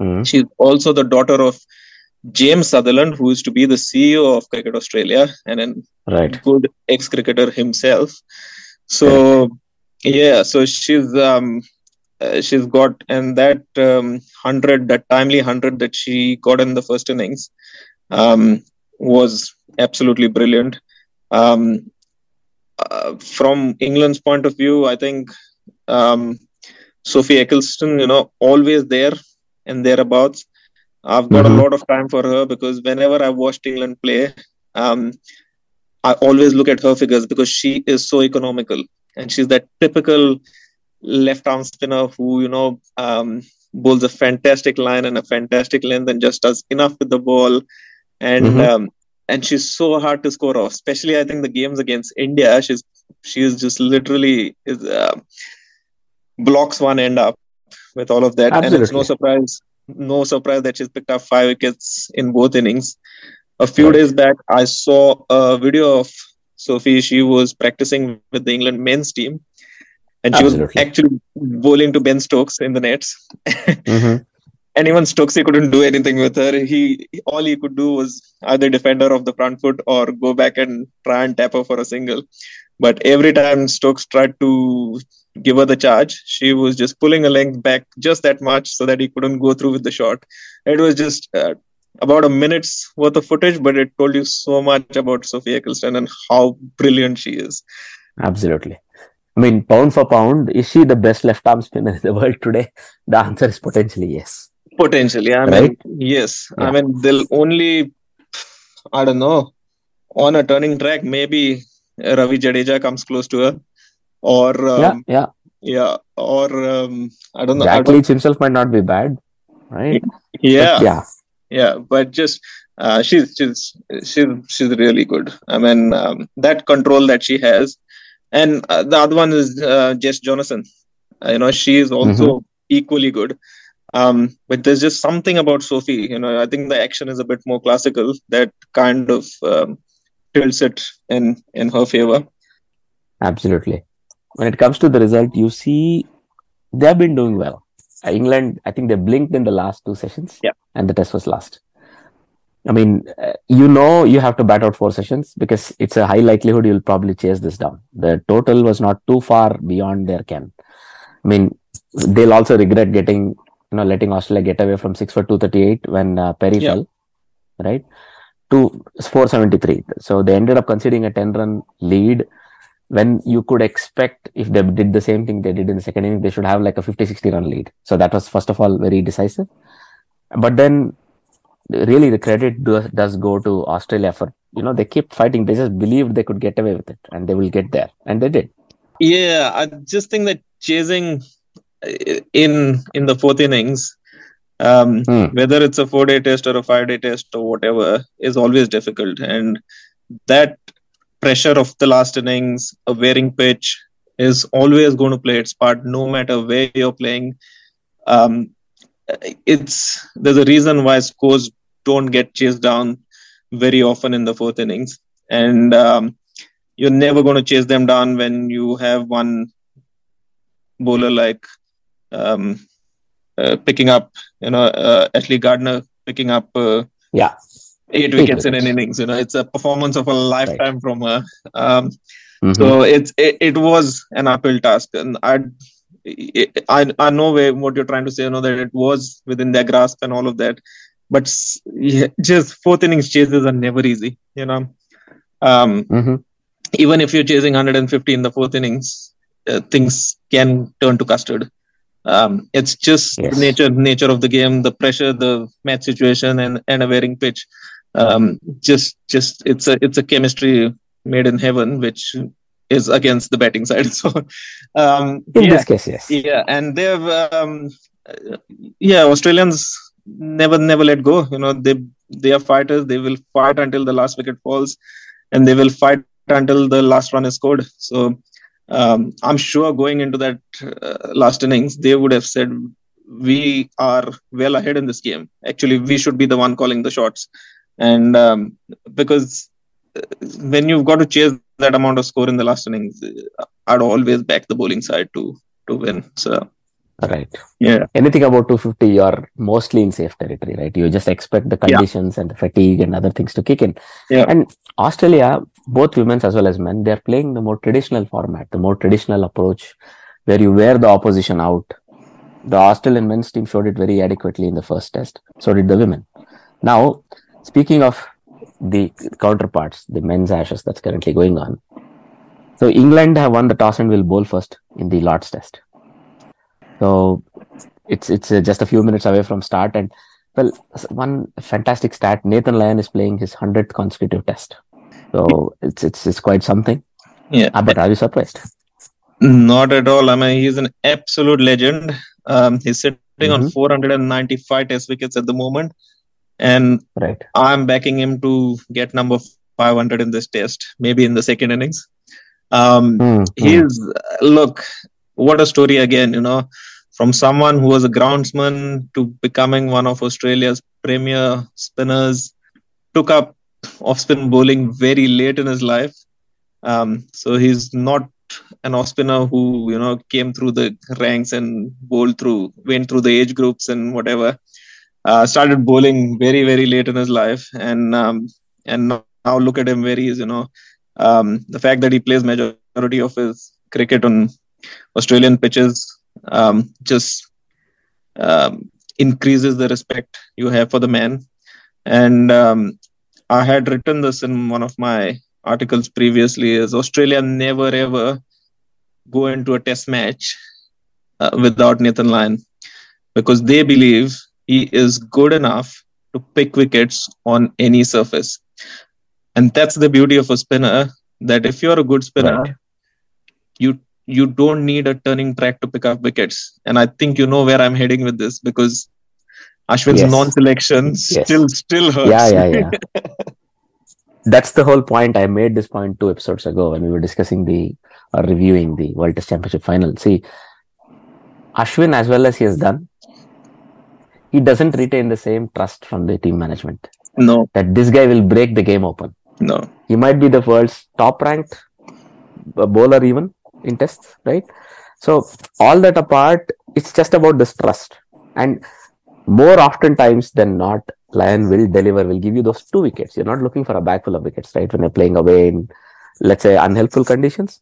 Mm-hmm. She's also the daughter of James Sutherland, who is to be the CEO of Cricket Australia and a right. good ex cricketer himself. So, yeah, so she's um, uh, she's got and that um, hundred, that timely hundred that she got in the first innings, um, was absolutely brilliant. Um, uh, from England's point of view, I think um, Sophie Ecclestone, you know, always there and thereabouts. I've got mm-hmm. a lot of time for her because whenever I've watched England play, um, I always look at her figures because she is so economical and she's that typical left arm spinner who, you know, um, bowls a fantastic line and a fantastic length and just does enough with the ball. And mm-hmm. um, and she's so hard to score off, especially I think the games against India. She's she's just literally is. Uh, blocks one end up with all of that. Absolutely. And it's no surprise, no surprise that she's picked up five wickets in both innings. A few days back, I saw a video of Sophie. She was practicing with the England men's team, and she Absolutely. was actually bowling to Ben Stokes in the nets. *laughs* mm-hmm. Even Stokes, he couldn't do anything with her. He all he could do was either defend her off the front foot or go back and try and tap her for a single. But every time Stokes tried to give her the charge. She was just pulling a length back just that much so that he couldn't go through with the shot. It was just uh, about a minute's worth of footage, but it told you so much about Sophie Ecclestone and how brilliant she is. Absolutely. I mean, pound for pound, is she the best left arm spinner in the world today? The answer is potentially yes. Potentially, I Right? mean, yes. Yeah. I mean, they'll only, I don't know, on a turning track, maybe Ravi Jadeja comes close to her, or um, yeah, yeah. yeah, or um, I don't know. Jack Leach himself might not be bad, right? *laughs* yeah, But yeah, yeah, but just uh, she's she's she's she's really good. I mean, um, that control that she has, and uh, the other one is uh, Jess Jonassen. Uh, you know, she is also equally good. Um, but there's just something about Sophie. You know, I think the action is a bit more classical. That kind of um, tilts it in in her favor. absolutely. When it comes to the result, you see they've been doing well. England, I think they blinked in the last two sessions, Yeah. and the test was lost. I mean, uh, you know, you have to bat out four sessions because it's a high likelihood you'll probably chase this down. The total was not too far beyond their ken. I mean, they'll also regret getting, you know, letting Australia get away from six for 238 when uh, Perry Yeah. fell, right? To 473. So they ended up conceding a 10 run lead when you could expect if they did the same thing they did in the second inning, they should have like a 50 60 run lead. So that was, first of all, very decisive. But then, really, the credit does, does go to Australia for, you know, they kept fighting. They just believed they could get away with it and they will get there. And they did. Yeah, I just think that chasing in in the fourth innings, um, Hmm. whether it's a four day test or a five day test or whatever, is always difficult. And that pressure of the last innings, a wearing pitch, is always going to play its part, no matter where you're playing. Um, it's there's a reason why scores don't get chased down very often in the fourth innings, and um, you're never going to chase them down when you have one bowler like um, uh, picking up, you know, uh, Ashley Gardner picking up uh, Yeah. eight Eight wickets in an innings. You know, it's a performance of a lifetime from her. Um, Mhm. So it's it, it was an uphill task, and I. I I know where, what you're trying to say. You know that it was within their grasp and all of that, but yeah, just fourth innings chases are never easy. You know, um, Mhm. even if you're chasing 150 in the fourth innings, uh, things can turn to custard. Um, it's just Yes. the nature nature of the game, the pressure, the match situation, and and a wearing pitch. Um, just just it's a it's a chemistry made in heaven, which is against the batting *laughs* side. So, um, In yeah, this case, yes. yeah, and they've um, yeah, Australians never never let go. You know, they they are fighters. They will fight until the last wicket falls, and they will fight until the last run is scored. So, um, I'm sure going into that uh, last innings, they would have said, "We are well ahead in this game. Actually, we should be the one calling the shots." And um, because uh, when you've got to chase that amount of score in the last innings, uh, I'd always back the bowling side to to win. So Right. yeah, Anything about 250, you're mostly in safe territory, right? You just expect the Yeah. conditions and the fatigue and other things to kick in. Yeah. And Australia, both women's as well as men, they're playing the more traditional format, the more traditional approach where you wear the opposition out. The Australian men's team showed it very adequately in the first test. So did the women. Now, speaking of the counterparts, the men's ashes that's currently going on. So England have won the toss and will bowl first in the Lord's test. So it's it's uh, just a few minutes away from start and well one fantastic stat Nathan Lyon is playing his 100th consecutive test. So it's it's it's quite something. yeah. Ah, but are you surprised? Not at all. I mean, he's an absolute legend. Um, he's sitting on Mhm. 495 test wickets at the moment, and Right. I'm backing him to get number 500 in this test, maybe in the second innings. Um, Hmm, hmm. he's look, what a story again. You know, from someone who was a groundsman to becoming one of Australia's premier spinners, took up off spin bowling very late in his life. Um, so he's not an off spinner who you know came through the ranks and bowled through, went through the age groups and whatever. Uh, started bowling very very late in his life, and um, and now, look at him where he is. You know, um, the fact that he plays majority of his cricket on Australian pitches um, just um, increases the respect you have for the man. And um, I had written this in one of my articles previously: is Australia never ever go into a test match uh, without Nathan Lyon because they believe he is good enough to pick wickets on any surface. And that's the beauty of a spinner that if you're a good spinner, right. you you don't need a turning track to pick up wickets. And I think you know where I'm heading with this because Ashwin's yes. non-selection yes. still still hurts. Yeah, yeah, yeah. *laughs* That's the whole point. I made this point two episodes ago when we were discussing the or reviewing the World Test Championship final. See, Ashwin, as well as he has done, he doesn't retain the same trust from the team management. No. That this guy will break the game open. No. He might be the world's top ranked uh, bowler even in tests, right? So all that apart, it's just about this trust. And more often times than not, Lyon will deliver, will give you those two wickets. You're not looking for a bag full of wickets, right? When you're playing away in, let's say, unhelpful conditions.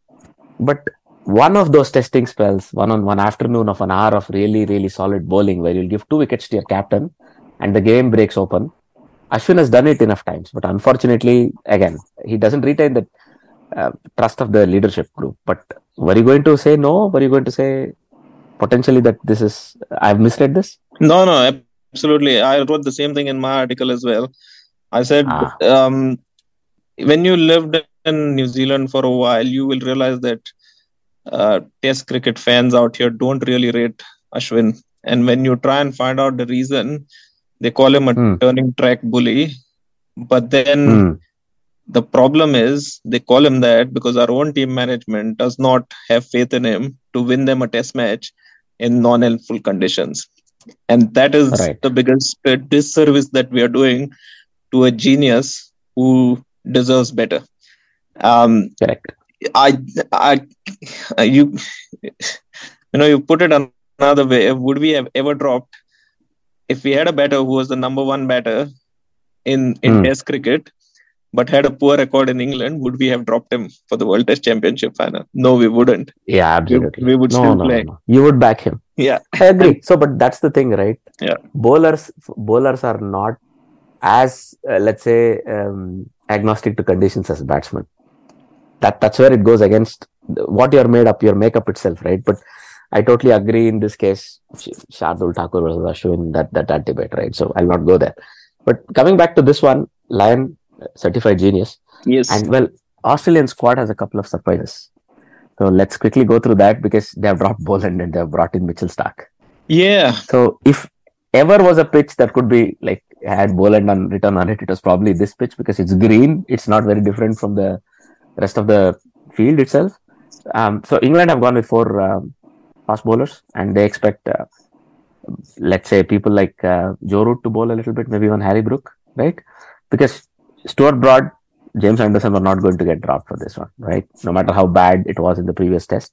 But one of those testing spells, one on one afternoon of an hour of really, really solid bowling, where you'll give two wickets to your captain and the game breaks open. Ashwin has done it enough times, but unfortunately, again, he doesn't retain the uh, trust of the leadership group. But were you going to say no? Were you going to say potentially that this is I've misread this? No, no, absolutely. I wrote the same thing in my article as well. I said ah. um, when you lived in New Zealand for a while, you will realize that uh, Test cricket fans out here don't really rate Ashwin. And when you try and find out the reason, they call him a mm. turning track bully. But then mm. The problem is they call him that because our own team management does not have faith in him to win them a test match in non helpful conditions. And that is right. the biggest disservice that we are doing to a genius who deserves better. Um, Correct. I, I, you, you know, you put it another way. Would we have ever dropped if we had a batter who was the number one batter in in mm. Test cricket, but had a poor record in England? Would we have dropped him for the World Test Championship final? No, we wouldn't. Yeah, absolutely. We, we would no, still no, play. No. You would back him. Yeah, I agree. So, but that's the thing, right? Yeah, bowlers bowlers are not as uh, let's say um, agnostic to conditions as batsmen that that's where it goes against what you're made up, your makeup itself, right? But I totally agree in this case, Shardul Thakur versus Ashwin, that, that, that debate, right? So I'll not go there. But coming back to this one, Lyon, certified genius. Yes. And well, Australian squad has a couple of surprises. So let's quickly go through that because they have dropped Boland and they have brought in Mitchell Starc. Yeah. So if ever was a pitch that could be like had Boland on return on it, it was probably this pitch because it's green. It's not very different from the rest of the field itself. Um, so England have gone with four um, fast bowlers, and they expect, uh, let's say, people like uh, Joe Root to bowl a little bit, maybe even Harry Brook, right? Because Stuart Broad, James Anderson were not going to get dropped for this one, right? No matter how bad it was in the previous test.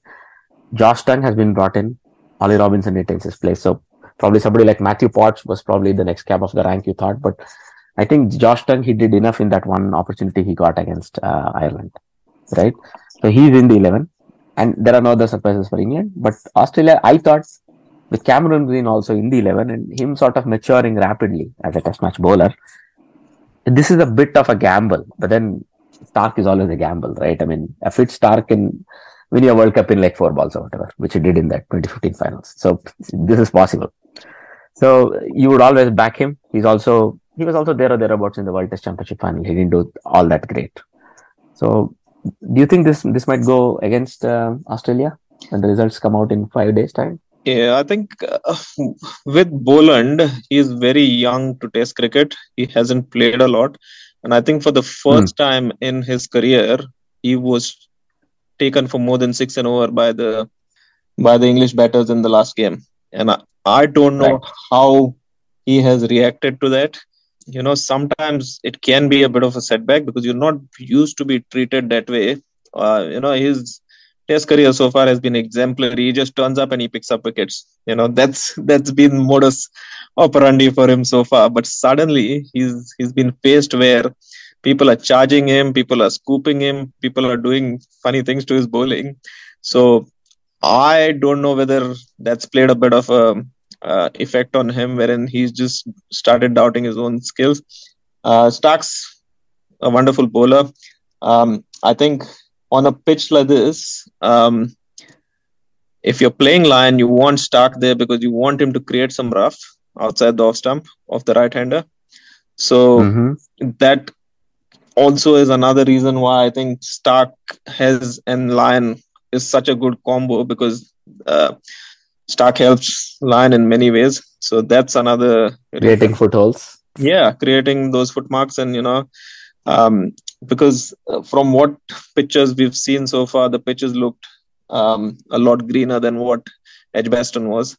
Josh Tongue has been brought in. Ollie Robinson retains his place. So probably somebody like Matthew Potts was probably the next cab of the rank, you thought. But I think Josh Tongue, he did enough in that one opportunity he got against uh, Ireland right? So he's in the 11. And there are no other surprises for England. But Australia, I thought with Cameron Green also in the 11 and him sort of maturing rapidly as a test match bowler, this is a bit of a gamble. But then Starc is always a gamble, right? I mean, a fit Starc can win your World Cup in like four balls or whatever, which he did in that 2015 finals. So this is possible. So you would always back him. He's also he was also there or thereabouts in the World Test Championship final. He didn't do all that great. So do you think this this might go against uh, Australia when the results come out in five days' time? Yeah, I think uh, with Boland, he is very young to Test cricket. He hasn't played a lot, and I think for the first hmm. time in his career, he was taken for more than six and over by the by the English batters in the last game. And I, I don't know right. how he has reacted to that you know sometimes it can be a bit of a setback because you're not used to be treated that way uh, you know his test career so far has been exemplary he just turns up and he picks up wickets you know that's that's been modus operandi for him so far but suddenly he's he's been faced where people are charging him people are scooping him people are doing funny things to his bowling so i don't know whether that's played a bit of a uh, effect on him, wherein he's just started doubting his own skills. Uh, Starc's a wonderful bowler. Um, I think on a pitch like this, um, if you're playing Lyon, you want Starc there because you want him to create some rough outside the off stump of the right hander. So Mm-hmm. that also is another reason why I think Starc has and Lyon is such a good combo because uh, Starc helps Lyon in many ways. So that's another Creating footholds. yeah creating those footmarks and you know um, because uh, from what pictures we've seen so far the pitches looked um, a lot greener than what edgbaston was.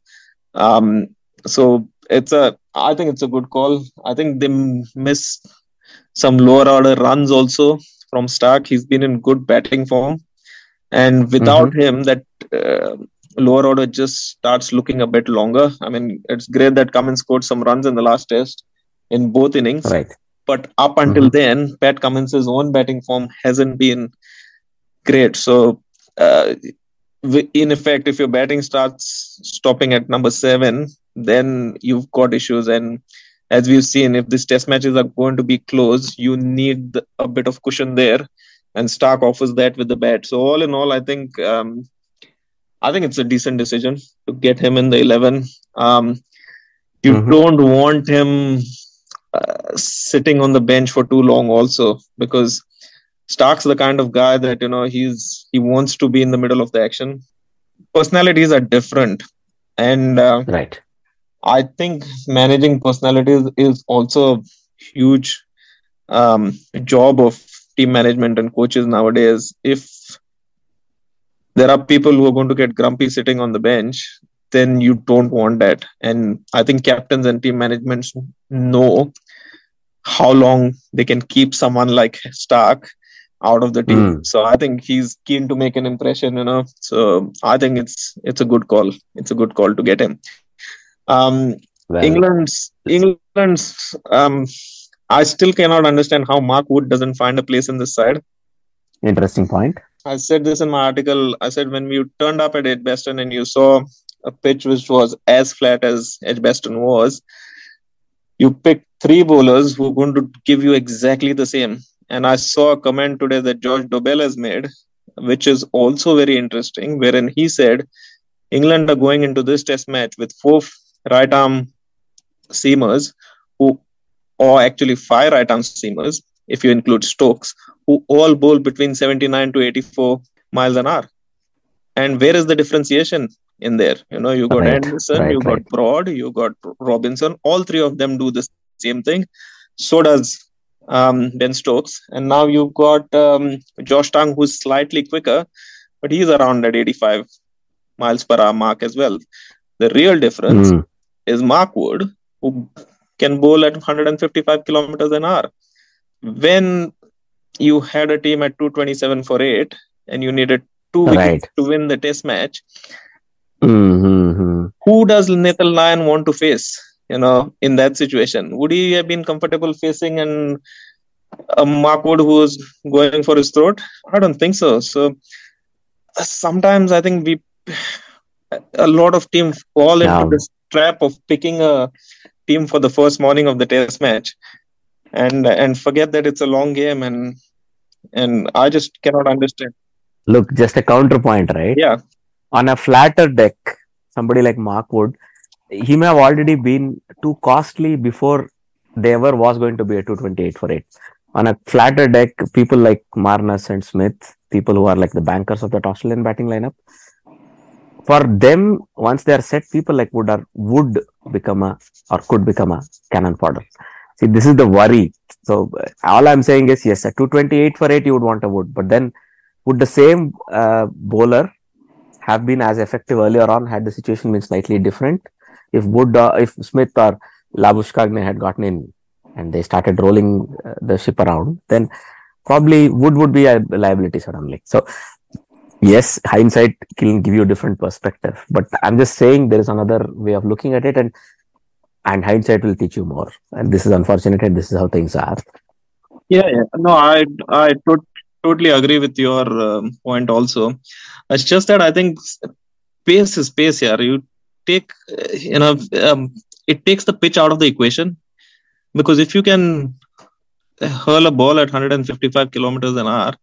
Um, so it's a i think it's a good call. I think they miss some lower order runs also from starc. He's been in good batting form. And without him that uh, lower order just starts looking a bit longer. I mean it's great that cummins scored some runs in the last test in both innings. Right. But up until then, Pat Cummins's own batting form hasn't been great. So, uh, in effect, if your batting starts stopping at number seven, then you've got issues. And as we've seen, if these test matches are going to be close, you need a bit of cushion there. And Starc offers that with the bat. So, all in all, I think. Um, I think it's a decent decision to get him in the 11. Um, you Mhm. don't want him uh, sitting on the bench for too long also because Starc's the kind of guy that you know he's he wants to be in the middle of the action. Personalities are different, and uh, Right. I think managing personalities is also a huge um, job of team management and coaches nowadays. If there are people who are going to get grumpy sitting on the bench, then you don't want that. And I think captains and team management know how long they can keep someone like Starc out of the team. Mm. So I think he's keen to make an impression, you know. So I think it's it's a good call. It's a good call to get him. Um, England's England's um, I still cannot understand how Mark Wood doesn't find a place in this side. interesting point. I said this in my article. I said when you turned up at Edgbaston and you saw a pitch which was as flat as Edgbaston was, you pick three bowlers who are going to give you exactly the same. And I saw a comment today that George Dobell has made, which is also very interesting, wherein he said England are going into this test match with four right arm seamers who or actually five right arm seamers if you include Stokes, who all bowl between 79 to 84 miles an hour. And where is the differentiation in there? You know, you got Right, Anderson, right, you got. Broad, you got Robinson. All three of them do the same thing. So does um, Ben Stokes. And now you've got um, Josh Tongue, who's slightly quicker, but he's around that 85 miles per hour mark as well. The real difference Mm. is Mark Wood, who can bowl at 155 kilometers an hour. When you had a team at 227 for eight and you needed two wickets Right. to win the test match, Mm-hmm. who does Nathan Lyon want to face? You know, in that situation, would he have been comfortable facing an a Mark Wood who was going for his throat? I don't think so. So uh, sometimes I think we a lot of teams fall into this trap of picking a team for the first morning of the test match and and forget that it's a long game and and I just cannot understand. Look, just a counterpoint, right? Yeah. On a flatter deck, somebody like Mark Wood, he may have already been too costly before there ever was going to be a 228 for it. On a flatter deck, people like Marnus and Smith, people who are like the bankers of that Australian batting lineup, for them, once they are set, people like Wood are would become a or could become a cannon fodder. See, this is the worry. So all I'm saying is, yes, at 228 for eight, you would want a Wood, but then would the same uh, bowler have been as effective earlier on had the situation been slightly different? If Wood, uh, if Smith or Labuschagne had gotten in and they started rolling uh, the ship around, then probably Wood would be a liability suddenly. So yes, hindsight can give you a different perspective, but I'm just saying there is another way of looking at it, and and hindsight will teach you more. And this is unfortunate, and this is how things are. Yeah, yeah. No, I I totally agree with your um, point. Also, it's just that I think pace is pace here. You take, uh, you know, um, it takes the pitch out of the equation because if you can hurl a ball at 155 kilometers an hour,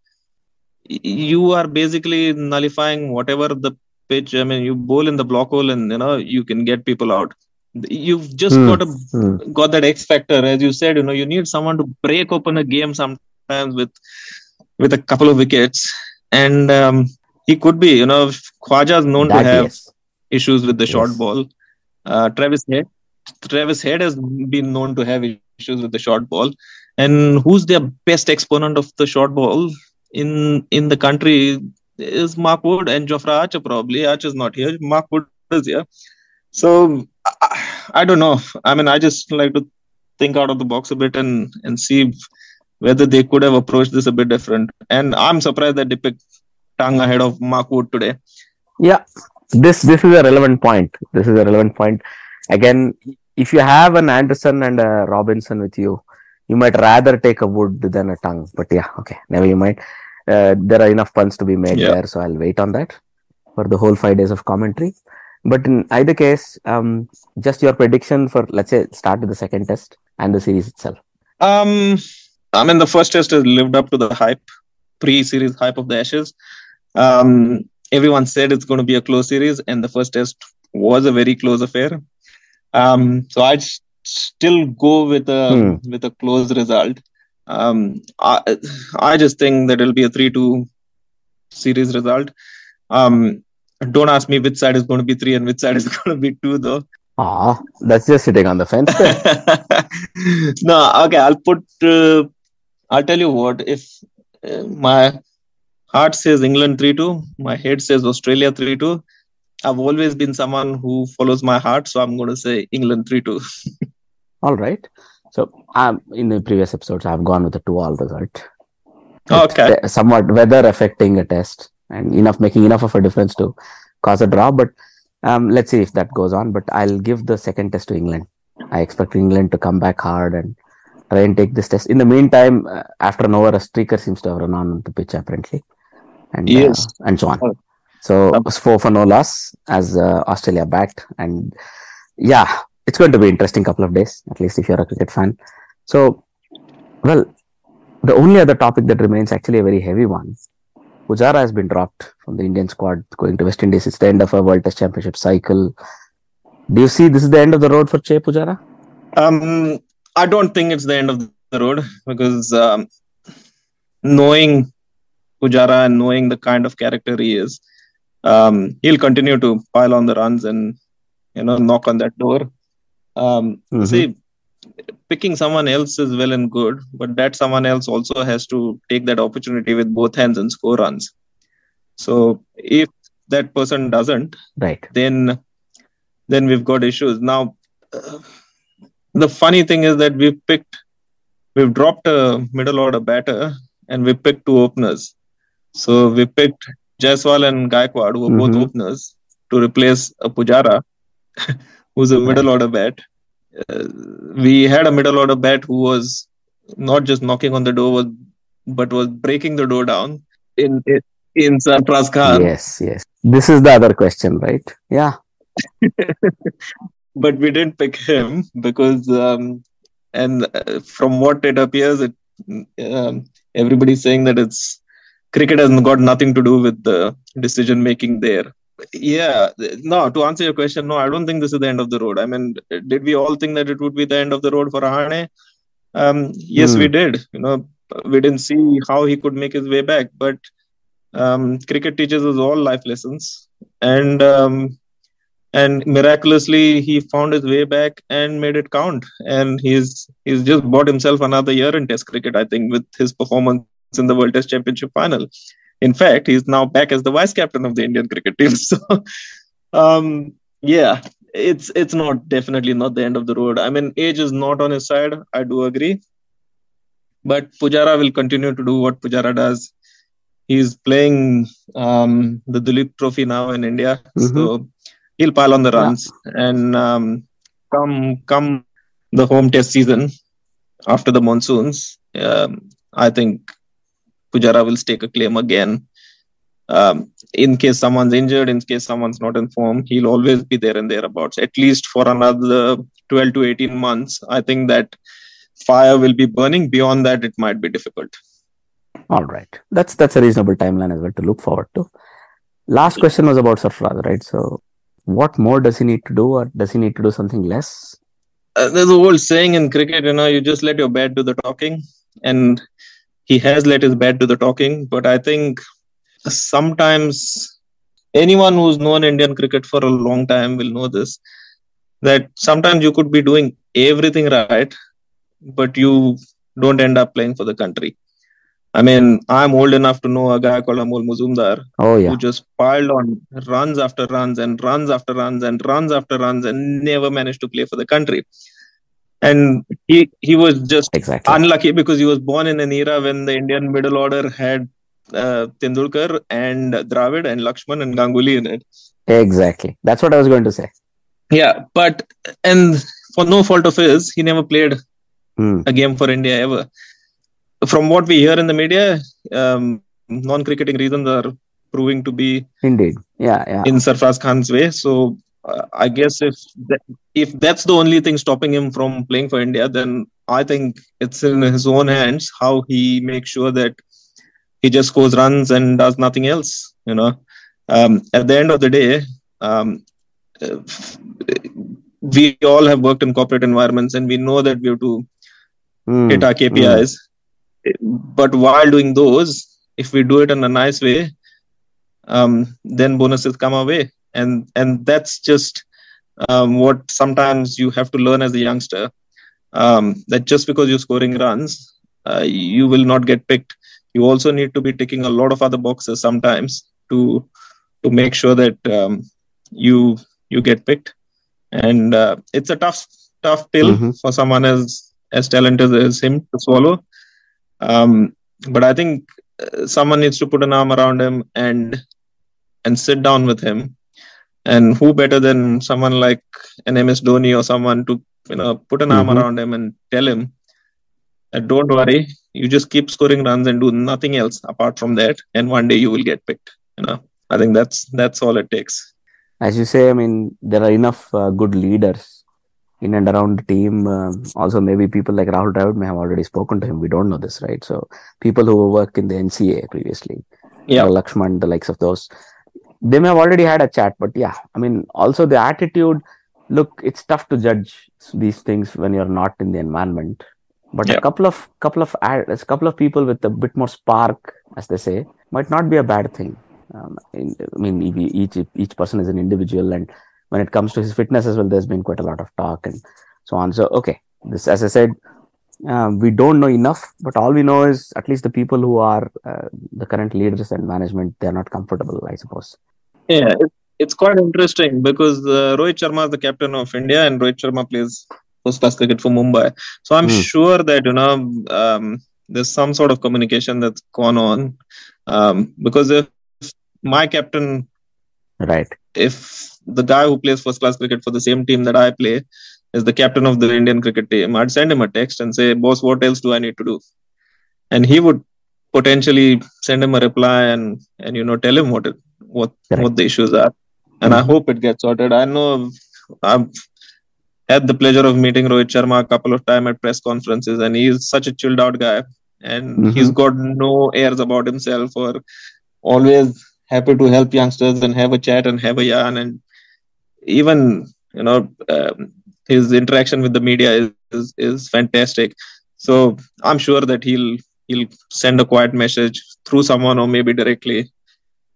you are basically nullifying whatever the pitch. I mean, you bowl in the block hole, and you know you can get people out. You've just Hmm. got a Hmm. got that X factor, as you said. You know, you need someone to break open a game sometimes with with a couple of wickets, and um, he could be. You know, Khawaja is known That to have yes. issues with the short ball. Uh, Travis Head, Travis Head has been known to have issues with the short ball. And who's their best exponent of the short ball in in the country is Mark Wood and Jofra Archer probably. Archer's not here. Mark Wood is here. So I, I don't know. I mean, I just like to think out of the box a bit and and see whether they could have approached this a bit different. And I'm surprised that they picked Tongue ahead of Mark Wood today. Yeah, this this is a relevant point. This is a relevant point. Again, if you have an Anderson and a Robinson with you, you might rather take a Wood than a tongue. But yeah, okay, never you mind. Uh, there are enough puns to be made Yeah. there, so I'll wait on that for the whole five days of commentary. But in either case, um, just your prediction for let's say start with the second test and the series itself. Um, I mean, the first test has lived up to the hype, pre-series hype of the Ashes. Um, everyone said it's going to be a close series, and the first test was a very close affair. Um, so I'd still go with a with a close result. Um, I I just think that it'll be a three-two series result. Um, don't ask me which side is going to be three and which side is *laughs* going to be two, though. Ah, that's just sitting on the fence. *laughs* No, okay, I'll put. Uh, I'll tell you what. If uh, my heart says England three two, my head says Australia three two. I've always been someone who follows my heart, so I'm going to say England three two. *laughs* all right. So um, in the previous episodes, I've gone with the two all result. Okay. uh, somewhat weather affecting a test and enough making enough of a difference to cause a draw. But um, let's see if that goes on. But I'll give the second test to England. I expect England to come back hard and try and take this test. In the meantime, uh, after an over, a streaker seems to have run on the pitch apparently, and Yes. uh, and so on. So four for no loss as uh, Australia backed, and yeah, it's going to be interesting couple of days at least if you're a cricket fan. So, well, the only other topic that remains actually a very heavy one. Pujara has been dropped from the Indian squad going to West Indies. It's the end of a World Test Championship cycle. Do you see this is the end of the road for Che Pujara? Um, I don't think it's the end of the road because um, knowing Pujara and knowing the kind of character he is, um, he'll continue to pile on the runs and you know knock on that door. Um, Mhm. See, picking someone else is well and good, but that someone else also has to take that opportunity with both hands and score runs. So if that person doesn't, Right. then then we've got issues. Now, uh, the funny thing is that we've picked, we've dropped a middle order batter and we picked two openers. So we picked Jaiswal and Gaikwad, who are both Mhm. openers, to replace a Pujara, *laughs* who's a middle order bat. Uh, we had a middle order bat who was not just knocking on the door, but was breaking the door down in in, in Sarfraz Khan. Yes, yes. This is the other question, right? Yeah. *laughs* but we didn't pick him because um, and uh, from what it appears it um, everybody's saying that it's cricket has got nothing to do with the decision making there yeah no to answer your question no i don't think this is the end of the road i mean did we all think that it would be the end of the road for Rahane? um yes we Hmm. did you know we didn't see how he could make his way back but um cricket teaches us all life lessons and um and miraculously he found his way back and made it count. And he's he's just bought himself another year in test cricket i think with his performance in the world test championship final. In fact he's now back as the vice captain of the indian cricket team. *laughs* So um yeah it's it's not definitely not the end of the road. I mean age is not on his side i do agree. But pujara will continue to do what pujara does. He's playing um the Duleep trophy now in india. Mhm. so he'll pile on the runs and um, come come the home test season after the monsoons um, i think pujara will stake a claim again um, in case someone's injured in case someone's not in form he'll always be there and thereabouts at least for another 12 to 18 months i think that fire will be burning beyond that it might be difficult All right. That's that's a reasonable timeline as well to look forward to. Last question was about Sarfraz, right? So, what more does he need to do, or does he need to do something less? Uh, there's a old saying in cricket, you know, you just let your bat do the talking, and he has let his bat do the talking. But I think sometimes anyone who's known Indian cricket for a long time will know this that sometimes you could be doing everything right, but you don't end up playing for the country. I mean, I'm old enough to know a guy called Amol Muzumdar oh, yeah. who just piled on runs after runs and runs after runs and runs after runs and never managed to play for the country. And he he was just exactly. unlucky because he was born in an era when the Indian middle order had uh, Tendulkar and Dravid and Laxman and Ganguly in it. Exactly. That's what I was going to say. Yeah, but and for no fault of his, he never played Hmm. a game for India ever. From what we hear in the media, um, non-cricketing reasons are proving to be Indeed. Yeah, yeah. in Sarfraz Khan's way. So uh, I guess if that, if that's the only thing stopping him from playing for India, then I think it's in his own hands how he makes sure that he just scores runs and does nothing else. You know, um, at the end of the day, um, uh, we all have worked in corporate environments and we know that we have to Hmm, hit our KPIs. But while doing those, if we do it in a nice way, um, then bonuses come our way, and and that's just um, what sometimes you have to learn as a youngster. Um, that just because you're scoring runs, uh, you will not get picked. You also need to be ticking a lot of other boxes sometimes to to make sure that um, you you get picked. And uh, it's a tough tough pill Mhm. for someone as as talented as him to swallow. Um, but I think uh, someone needs to put an arm around him and and sit down with him. And who better than someone like an MS Dhoni or someone to you know put an arm Mhm. around him and tell him that don't worry, you just keep scoring runs and do nothing else apart from that, and one day you will get picked. You know, I think that's that's all it takes. As you say, I mean, there are enough uh, good leaders in and around the team. Um also, maybe people like Rahul Dravid may have already spoken to him. We don't know this, right? So, people who work in the NCA previously, Yeah. Laxman, the likes of those, they may have already had a chat. But yeah, I mean, also the attitude. Look, it's tough to judge these things when you're not in the environment. But Yeah. a couple of couple of a couple of people with a bit more spark, as they say, might not be a bad thing. Um, in, I mean, each each person is an individual, and when it comes to his fitness as well, there's been quite a lot of talk and so on. So, okay, this, as I said, um, we don't know enough, but all we know is at least the people who are uh, the current leaders and management, they're not comfortable, I suppose. Yeah, it's quite interesting because uh, Rohit Sharma is the captain of India and Rohit Sharma plays first class cricket for Mumbai. So I'm Hmm. sure that you know um, there's some sort of communication that's gone on um, because if my captain, Right. If the guy who plays first class cricket for the same team that I play is the captain of the Indian cricket team, I'd send him a text and say, "Boss, what else do I need to do?" And he would potentially send him a reply and and you know tell him what it, what Correct. what the issues are and i Mhm. hope it gets sorted i know i've had the pleasure of meeting rohit sharma a couple of times at press conferences and he's such a chilled out guy and he's Mhm. got no airs about himself or always happy to help youngsters and have a chat and have a yarn and even you know um, his interaction with the media is, is is fantastic so i'm sure that he'll he'll send a quiet message through someone or maybe directly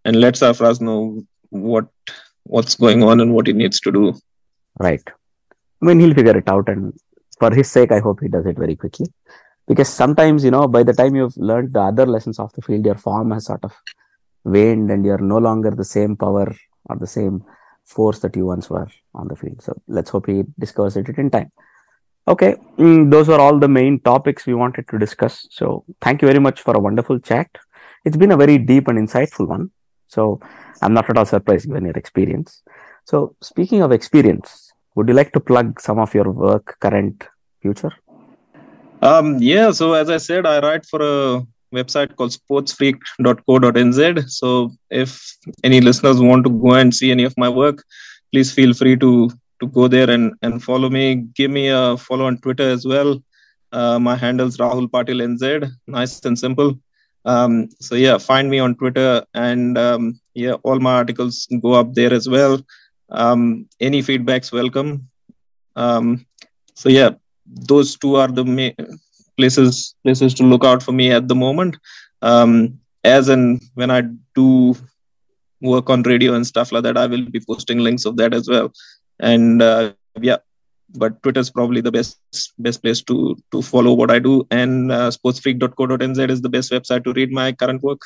and let Sarfraz know what what's going on and what he needs to do. Right. I mean, he'll figure it out. And for his sake, I hope he does it very quickly. Because sometimes, you know, by the time you've learned the other lessons of the field, your form has sort of waned and you're no longer the same power or the same force that you once were on the field. So let's hope he discovers it in time. Okay, mm, those were all the main topics we wanted to discuss. So thank you very much for a wonderful chat. It's been a very deep and insightful one. So I'm not at all surprised given your experience. So speaking of experience, would you like to plug some of your work, current, future? Um, yeah, so as I said, I write for a website called sportsfreak.co.nz. So if any listeners want to go and see any of my work, please feel free to to go there and, and follow me. Give me a follow on Twitter as well. Uh, my handle's Rahul Patil NZ. Nice and simple. Um, so yeah, find me on Twitter, and um, yeah, all my articles go up there as well. Um, any feedbacks welcome. Um, so yeah, those two are the ma- places places to look out for me at the moment. Um, as and when I do work on radio and stuff like that, I will be posting links of that as well. And uh, yeah, but Twitter is probably the best best place to to follow what I do. And uh, sportsfreak.co.nz is the best website to read my current work.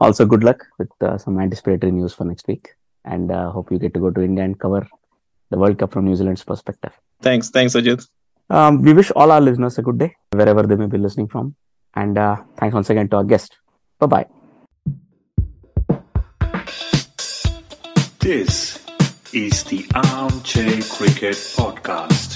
Also, good luck with uh, some anticipatory news for next week, and uh, hope you get to go to India and cover the World Cup from New Zealand's perspective. Thanks, thanks, Ajit. Um, we wish all our listeners a good day wherever they may be listening from, and uh, thanks once again to our guest. Bye bye. This is the Armchair Cricket Podcast.